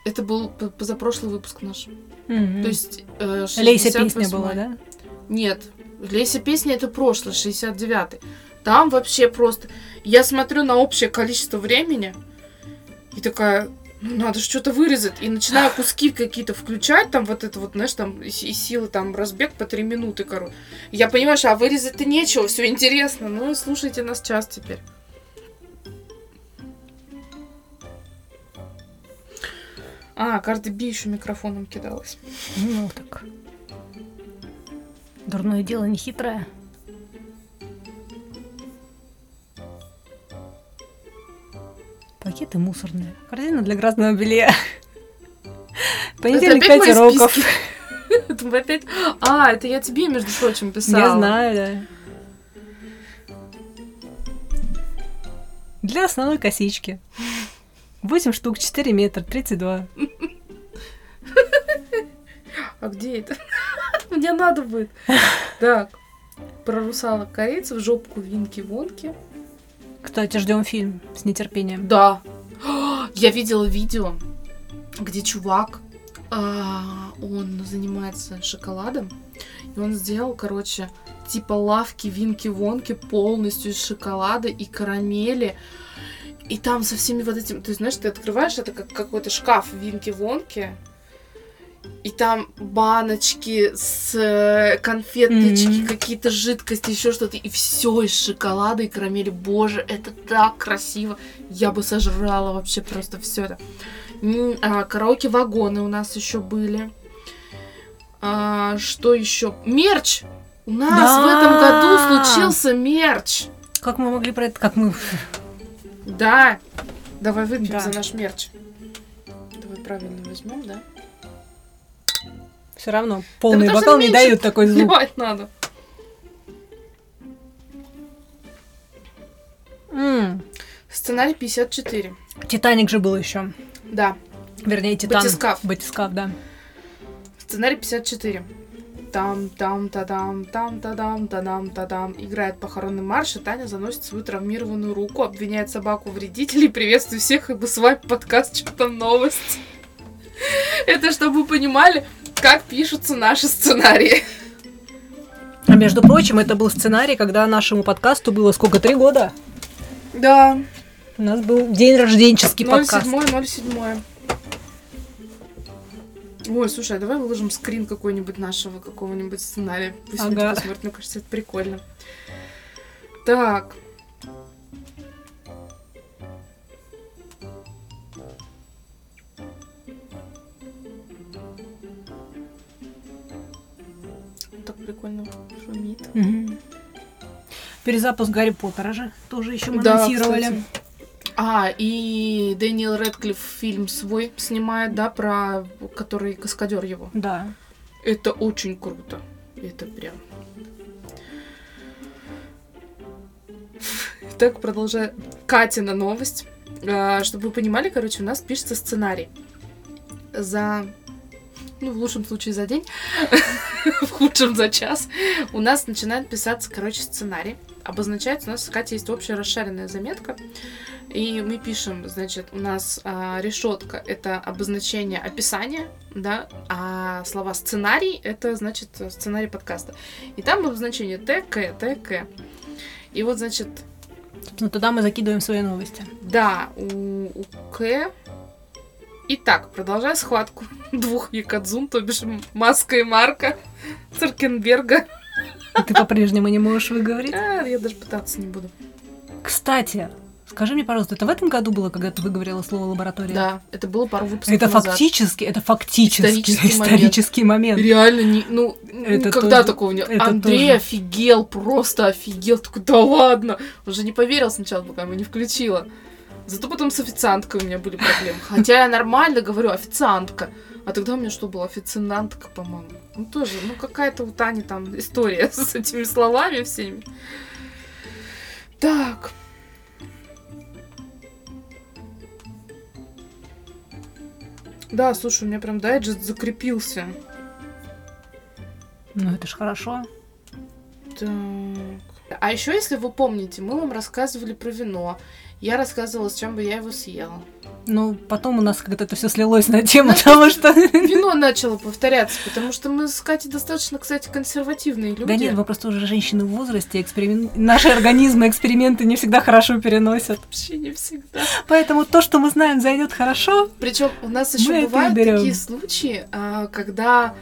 Это был позапрошлый выпуск наш. То есть... э, Лейся песня 68-й. была, да? Нет, Леся песня это прошлое, 69-й. Там вообще просто... Я смотрю на общее количество времени и такая, ну надо же что-то вырезать. И начинаю куски какие-то включать, там вот это вот, знаешь, там и, силы, там разбег по три минуты, короче. Я понимаю, что а вырезать-то нечего, все интересно. Ну слушайте нас час теперь. А, Карди Би еще микрофоном кидалась. Ну так. Дурное дело не хитрое. Пакеты мусорные. Корзина для грязного белья. Понедельник опять 5 мои уроков. опять... А, это я тебе, между прочим, писала. Я знаю, да. Для основной косички. 8 штук, 4 метра, 32. А где это? Мне надо будет. Так, про русалок корейцев, жопку Винки Вонки. Кстати, ждем фильм с нетерпением. Да. Я видела видео, где чувак, а, он занимается шоколадом, и он сделал, короче, типа лавки Винки Вонки полностью из шоколада и карамели. И там со всеми вот этим, ты знаешь, ты открываешь, это как какой-то шкаф Винки Вонки, и там баночки с э, конфеточки, Мгм. какие-то жидкости, еще что-то, и все из шоколада и карамели. Боже, это так красиво. Я бы сожрала вообще просто все это. А, караоке-вагоны у нас еще были. А, что еще? Мерч! У нас в этом году Да. случился мерч. Как мы могли про это... Как мы... Да. Давай выпьем Да. за наш мерч. Давай правильно возьмем, да? Все равно полный что бокал не дают такой звук. Плевать надо. М, Сценарий 54. Титаник же был еще. Да. Вернее, Титан. Батискаф. Батискаф, да. Сценарий 54. Там, там, та-дам, там, та-дам, та-дам, та-дам. Играет похоронный марш, и Таня заносит свою травмированную руку, обвиняет собаку вредителей, приветствую всех, ибо с вами подкаст «Что там новость?». Это чтобы вы понимали, как пишутся наши сценарии. А между прочим, это был сценарий, когда нашему подкасту было сколько? Три года? Да, У нас был день рожденческий подкаст. 07 07 Ой, слушай, а давай выложим скрин какой-нибудь нашего какого-нибудь сценария. Пусть люди Ага. посмотрят, мне кажется, это прикольно. Так. Прикольно шумит. Мгм. Перезапуск Гарри Поттера же тоже еще мы Да, анонсировали. кстати. А, и Дэниел Редклифф фильм свой снимает, да, про который каскадер его. Да. Это очень круто. Это прям. Так, продолжая. Катина новость. А, Чтобы вы понимали, короче, у нас пишется сценарий. За... Ну, в лучшем случае за день. В худшем за час. У нас начинает писаться, короче, сценарий. Обозначается, у нас Катей есть общая расшаренная заметка. И мы пишем, значит, у нас а, решетка это обозначение описания, да, а слова сценарий это значит сценарий подкаста. И там обозначение ТК, ТК. И вот, значит, Ну, туда мы закидываем свои новости. Да, у, у К... Итак, продолжая схватку двух Якадзун, то бишь Маска и Марка Церкенберга. И ты по-прежнему не можешь выговорить? А, я даже пытаться не буду. Кстати, скажи мне, пожалуйста, это в этом году было, когда ты выговорила слово лаборатория? Да, это было пару выпусков Это назад. фактически, это фактически Исторический исторический момент. Реально, не, ну, Это никогда тоже- такого не... это Андрей тоже. офигел, просто офигел. Такой, да ладно. Он же не поверил сначала, пока его не включила. Зато потом с официанткой у меня были проблемы. Хотя я нормально говорю, официантка. А тогда у меня что было? Официантка, по-моему. Ну, тоже, ну, какая-то у Тани там история с этими словами всеми. Так. Да, слушай, у меня прям дайджест закрепился. Ну, это ж хорошо. Так. А еще, если вы помните, мы вам рассказывали про вино. Я рассказывала, с чем бы я его съела. Ну, потом у нас как-то это все слилось на тему того, что... Вино начало повторяться, потому что мы с Катей достаточно, кстати, консервативные люди. Да нет, вы просто уже женщины в возрасте, эксперимен... наши организмы эксперименты не всегда хорошо переносят. Вообще не всегда. Поэтому то, что мы знаем, зайдет хорошо. Причем у нас еще Мы бывают такие случаи, а, когда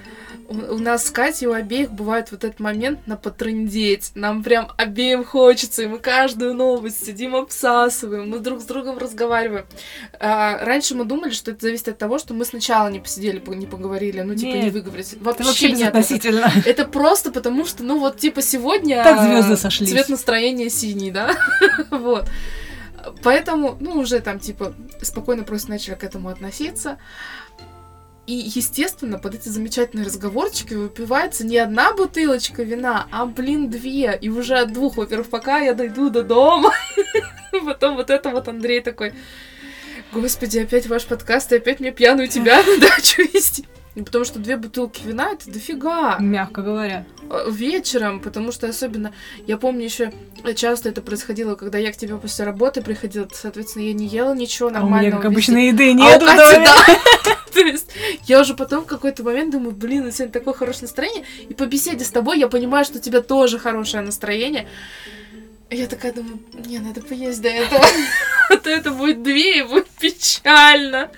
у у нас с Катей у обеих бывает вот этот момент на потрындеть. Нам прям обеим хочется, и мы каждую новость сидим обсасываем, мы друг с другом разговариваем. А, раньше мы думали, что это зависит от того, что мы сначала не посидели, по- не поговорили, ну типа не Нет. выговорились. Это Вообще, вообще нет. этого. безотносительно. Это просто потому, что, ну вот, типа, сегодня... Так звезды сошлись. Цвет настроения синий, да? Вот. Поэтому, ну, уже там, типа, спокойно просто начали к этому относиться. И, естественно, под эти замечательные разговорчики выпивается не одна бутылочка вина, а, блин, две. И уже от двух, во-первых, пока я дойду до дома. Потом вот это вот Андрей такой, господи, опять ваш подкаст, и опять мне пьяную тебя на дачу вести. Ну, Потому что две бутылки вина это дофига Мягко говоря. э, вечером, потому что особенно, я помню еще часто это происходило, когда я к тебе после работы приходила, соответственно, я не ела ничего А у меня, нормального. как обычно, еды А у нет Кати, да. То есть я уже потом в какой-то момент думаю, блин, у сегодня такое хорошее настроение, и по беседе с тобой я понимаю, что у тебя тоже хорошее настроение. Я такая думаю, не, надо поесть до этого. А то это будет две, и будет печально.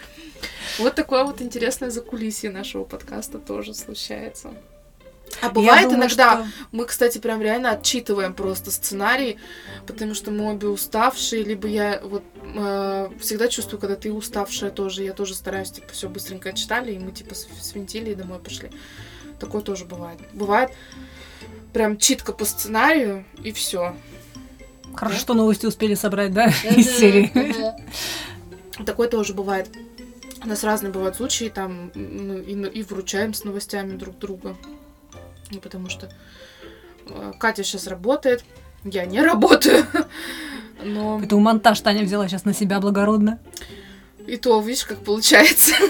Вот такое вот интересное закулисье нашего подкаста тоже случается. А бывает думаю, иногда, что- мы, кстати, прям реально отчитываем просто сценарий, потому что мы обе уставшие, либо я вот э, всегда чувствую, когда ты уставшая тоже, я тоже стараюсь, типа, все быстренько отчитали, и мы, типа, свинтили и домой пошли. Такое тоже бывает. Бывает прям читка по сценарию, и все. Хорошо, что новости успели собрать, да, из серии. Такое тоже бывает. У нас разные бывают случаи, там, ну, и, и вручаем с новостями друг друга. Ну, потому что э, Катя сейчас работает, я не работаю. Но Это у монтаж Таня взяла сейчас на себя благородно. и то, видишь, как получается.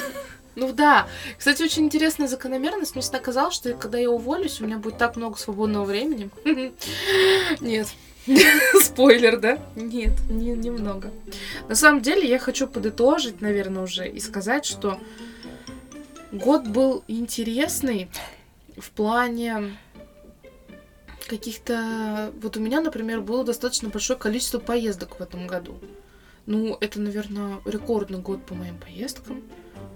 Ну да. Кстати, очень интересная закономерность. Мне всегда казалось, что когда я уволюсь, у меня будет так много свободного времени. Нет. Спойлер, да? Нет, не, немного. На самом деле, я хочу подытожить, наверное, уже и сказать, что год был интересный в плане каких-то... Вот у меня, например, было достаточно большое количество поездок в этом году. Ну, это, наверное, рекордный год по моим поездкам.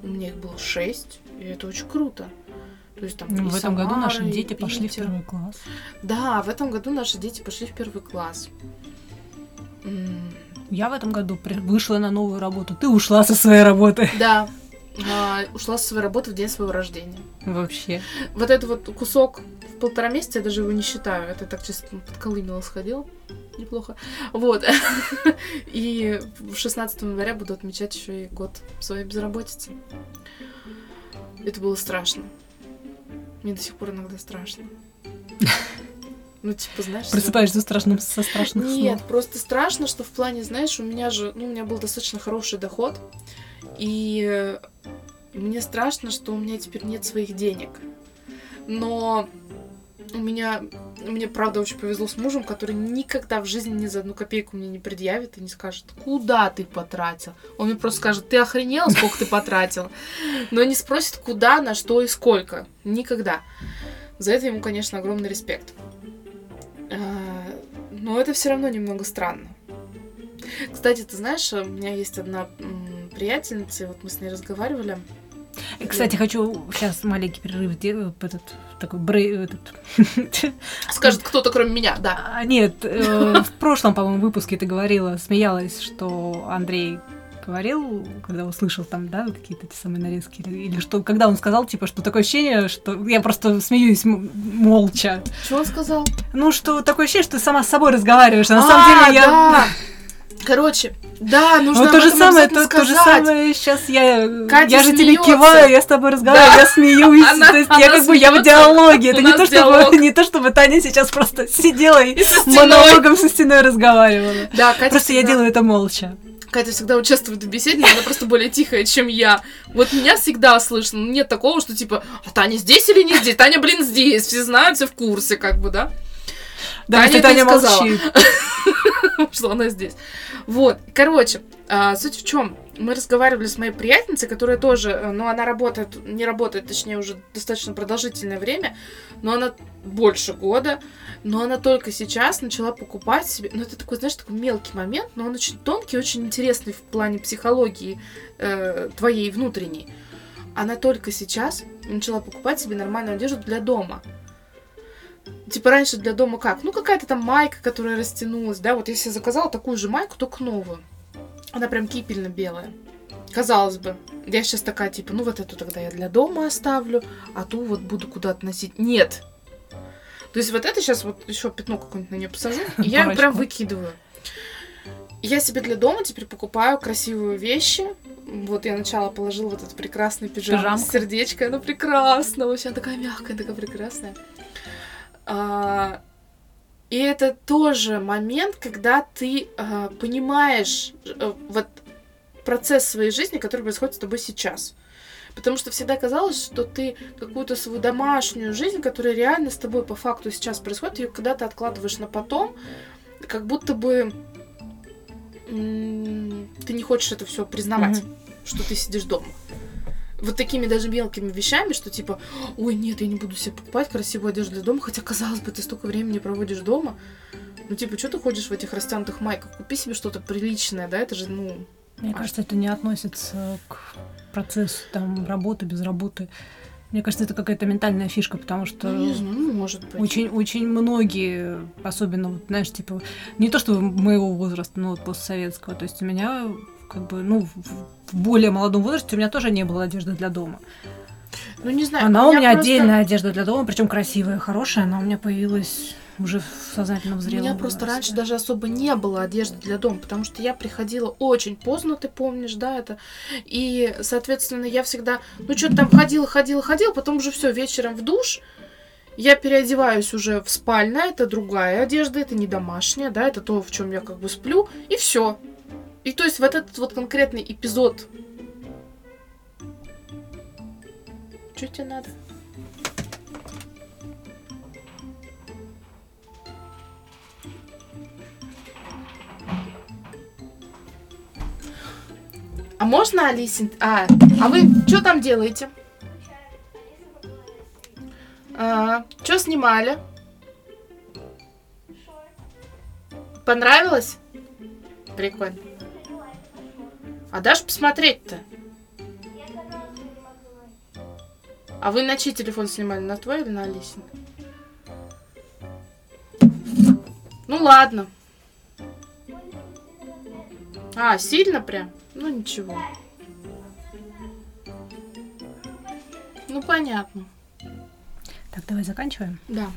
У меня их было шесть, и это очень круто. То есть там Ну, В этом году наши дети пошли в первый класс. Да, в этом году наши дети пошли в первый класс. Я в этом году вышла на новую работу. Ты ушла со своей работы. Да, а, ушла со своей работы в день своего рождения. Вообще. Вот этот вот кусок в полтора месяца, я даже его не считаю. Это так чисто под Колымело сходил. Неплохо. Вот. И 16 января буду отмечать еще и год своей безработицы. Это было страшно. Мне до сих пор иногда страшно. Ну, типа, знаешь... Просыпаешься страшным, со страшных Нет, снов. просто страшно, что в плане, знаешь, у меня же, ну, у меня был достаточно хороший доход, и мне страшно, что у меня теперь нет своих денег. Но у меня, мне правда очень повезло с мужем, который никогда в жизни ни за одну копейку мне не предъявит и не скажет, куда ты потратил. Он мне просто скажет, ты охренела, сколько ты потратил, но не спросит, куда, на что и сколько. Никогда. За это ему, конечно, огромный респект. А, Но это все равно немного странно. Кстати, ты знаешь, у меня есть одна приятельница, вот мы с ней разговаривали. Кстати, хочу сейчас маленький перерыв сделать, этот такой брей, этот. Скажет кто-то, кроме меня, да. А, Нет, э, в прошлом, по-моему, выпуске ты говорила, смеялась, что Андрей говорил, когда услышал там, да, какие-то эти самые нарезки, или, или что, когда он сказал, типа, что такое ощущение, что я просто смеюсь молча. Что он сказал? Ну, что такое ощущение, что ты сама с собой разговариваешь, а на А, самом деле я... Короче, да, нужно Вот то же самое, то, то же самое сейчас я, Катя я же тебе смеётся. киваю, я с тобой разговариваю, Да. я смеюсь, Она- то есть я она как бы я в диалоге, это не то, диалог. чтобы не то, чтобы Таня сейчас просто сидела и И со стеной. монологом со стеной разговаривала. Да, Катя Просто я всегда- делаю это молча. Катя всегда участвует в беседе, но она просто более тихая, чем я. Вот меня всегда слышно. Ну, Нет такого, что типа, а Таня здесь или не здесь? Таня, блин, здесь. Все знают, все в курсе, как бы, да? Да, Таня Таня молчит. что она здесь. Вот, короче, а, суть в чем? Мы разговаривали с моей приятельницей, которая тоже, э, ну, она работает, не работает, точнее, уже достаточно продолжительное время, но она больше года, но она только сейчас начала покупать себе, ну, это такой, знаешь, такой мелкий момент, но он очень тонкий, очень интересный в плане психологии э, твоей внутренней. Она только сейчас начала покупать себе нормальную одежду для дома. Типа раньше для дома как? Ну, какая-то там майка, которая растянулась, да, вот я себе заказала такую же майку, только новую. Она прям кипельно-белая. Казалось бы, я сейчас такая, типа, ну вот эту тогда я для дома оставлю, а ту вот буду куда-то носить. Нет. То есть вот это сейчас вот еще пятно какое-нибудь на нее посажу, и я Парочку. прям выкидываю. Я себе для дома теперь покупаю красивые вещи. Вот я сначала положила вот этот прекрасный пижам Пижамка. сердечко. Она прекрасна, вообще она такая мягкая, такая прекрасная. А, и это тоже момент, когда ты а, понимаешь э, вот процесс своей жизни, который происходит с тобой сейчас. Потому что всегда казалось, что ты какую-то свою домашнюю жизнь, которая реально с тобой по факту сейчас происходит, ее когда-то откладываешь на потом, как будто бы ты не хочешь это все признавать, что ты сидишь дома. Вот такими даже мелкими вещами, что типа, ой, нет, я не буду себе покупать красивую одежду для дома, хотя, казалось бы, ты столько времени проводишь дома. Ну, типа, что ты ходишь в этих растянутых майках? Купи себе что-то приличное, да, это же, ну, Мне кажется, это не относится к процессу там работы, без работы. Мне кажется, это какая-то ментальная фишка, потому что ну, не знаю, ну, может быть. очень, очень многие, особенно, вот, знаешь, типа, не то что моего возраста, но вот постсоветского, то есть у меня как бы, ну, в более молодом возрасте у меня тоже не было одежды для дома. Ну, не знаю. Она у меня просто- отдельная одежда для дома, причем красивая, хорошая, она у меня появилась уже в сознательном У зрелом меня просто возрасте. раньше даже особо не было одежды для дома, потому что я приходила очень поздно, ты помнишь, да, это. И, соответственно, я всегда, ну, что-то там ходила, ходила, ходила, потом уже все, вечером в душ, я переодеваюсь уже в спальное, это другая одежда, это не домашняя, да, это то, в чем я как бы сплю, и все. И то есть вот этот вот конкретный эпизод. Что тебе надо? А можно, Алисин? А, а вы что там делаете? А, что снимали? Понравилось? Прикольно. А дашь посмотреть-то? А вы на чей телефон снимали? На твой или на Алисин? Ну ладно. А, сильно прям? Ну ничего. Ну понятно. Так, давай заканчиваем. Да.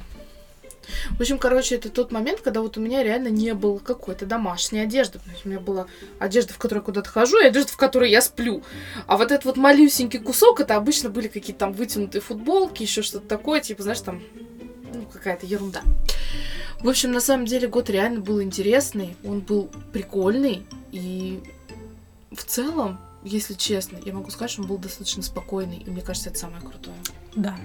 В общем, короче, это тот момент, когда вот у меня реально не было какой-то домашней одежды. То есть у меня была одежда, в которой я куда-то хожу, и одежда, в которой я сплю. А вот этот вот малюсенький кусок, это обычно были какие-то там вытянутые футболки, еще что-то такое, типа, знаешь, там, ну, какая-то ерунда. В общем, на самом деле год реально был интересный, он был прикольный, и в целом, если честно, я могу сказать, что он был достаточно спокойный, и мне кажется, это самое крутое. Да.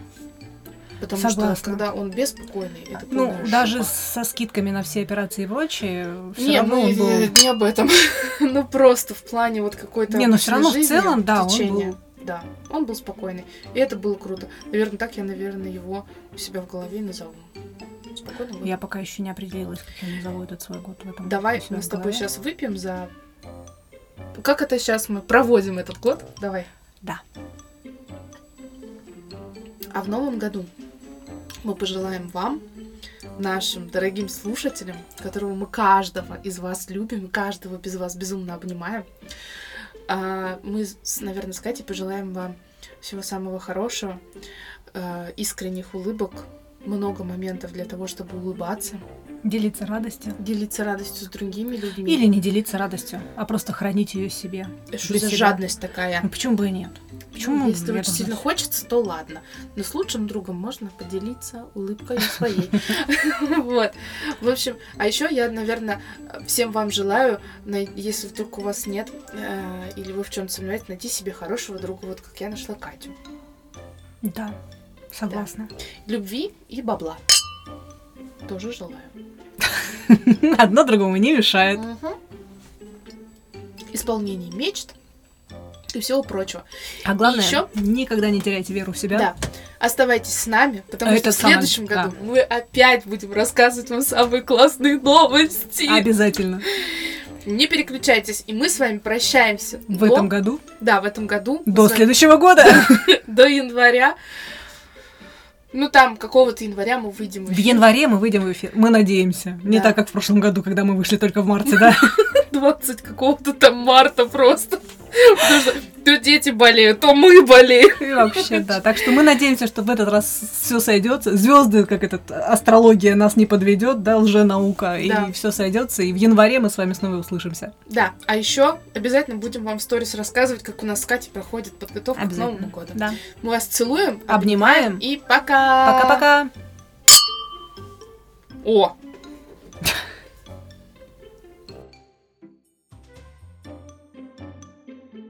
Потому что Согласна. когда он беспокойный, это Ну, даже со скидками на все операции и прочее, все Не, равно мы он был... не об этом. ну просто в плане вот какой-то. Не, но обычной всё равно в жизни, целом, да, он течения. был- Да, он был спокойный. И это было круто. Наверное, так я, наверное, его у себя в голове назову. спокойно. Я пока еще не определилась, как я назову этот свой год в этом. Давай мы в с тобой сейчас выпьем за... Как это сейчас мы проводим этот год? Давай. Да. А в новом году мы пожелаем вам, нашим дорогим слушателям, которого мы каждого из вас любим, каждого без вас безумно обнимаем, а, мы, наверное, с Катей пожелаем вам всего самого хорошего, а, искренних улыбок, много моментов для того, чтобы улыбаться, Делиться радостью. делиться радостью с другими людьми. Или не делиться радостью, а просто хранить ее себе. Что для за себя. жадность такая? Ну почему бы и нет? Почему Ну, Если очень сильно хочется, то ладно. Но с лучшим другом можно поделиться улыбкой своей. Вот. В общем, а еще я, наверное, всем вам желаю, если вдруг у вас нет, э, или вы в чем сомневаетесь, найти себе хорошего друга, вот как я нашла Катю. Да, согласна. Любви и бабла. Тоже желаю. Одно другому не мешает. Исполнение мечт и всего прочего. А главное, ещё- никогда не теряйте веру в себя. Да. Оставайтесь с нами, потому А что в следующем самое- году мы опять будем рассказывать вам самые классные новости. Обязательно. Не переключайтесь, и мы с вами прощаемся. В до- этом году, Да, в этом году. до вами- следующего года. До января. Ну, там, какого-то января мы выйдем в В эфир. январе мы выйдем в эфир. Мы надеемся. Не Да. так, как в прошлом году, когда мы вышли только в марте, да? 20 какого-то там марта просто. Потому что то дети болеют, то мы болеем. И вообще, да. Так что мы надеемся, что в этот раз все сойдется. Звезды, как этот, астрология нас не подведет, да, лженаука, Да. и все сойдется. И в январе мы с вами снова услышимся. Да, а еще обязательно будем вам в сторис рассказывать, как у нас с Катей проходит подготовка к Новому году. Да. Мы вас целуем Обнимаем. и пока! Пока-пока. О,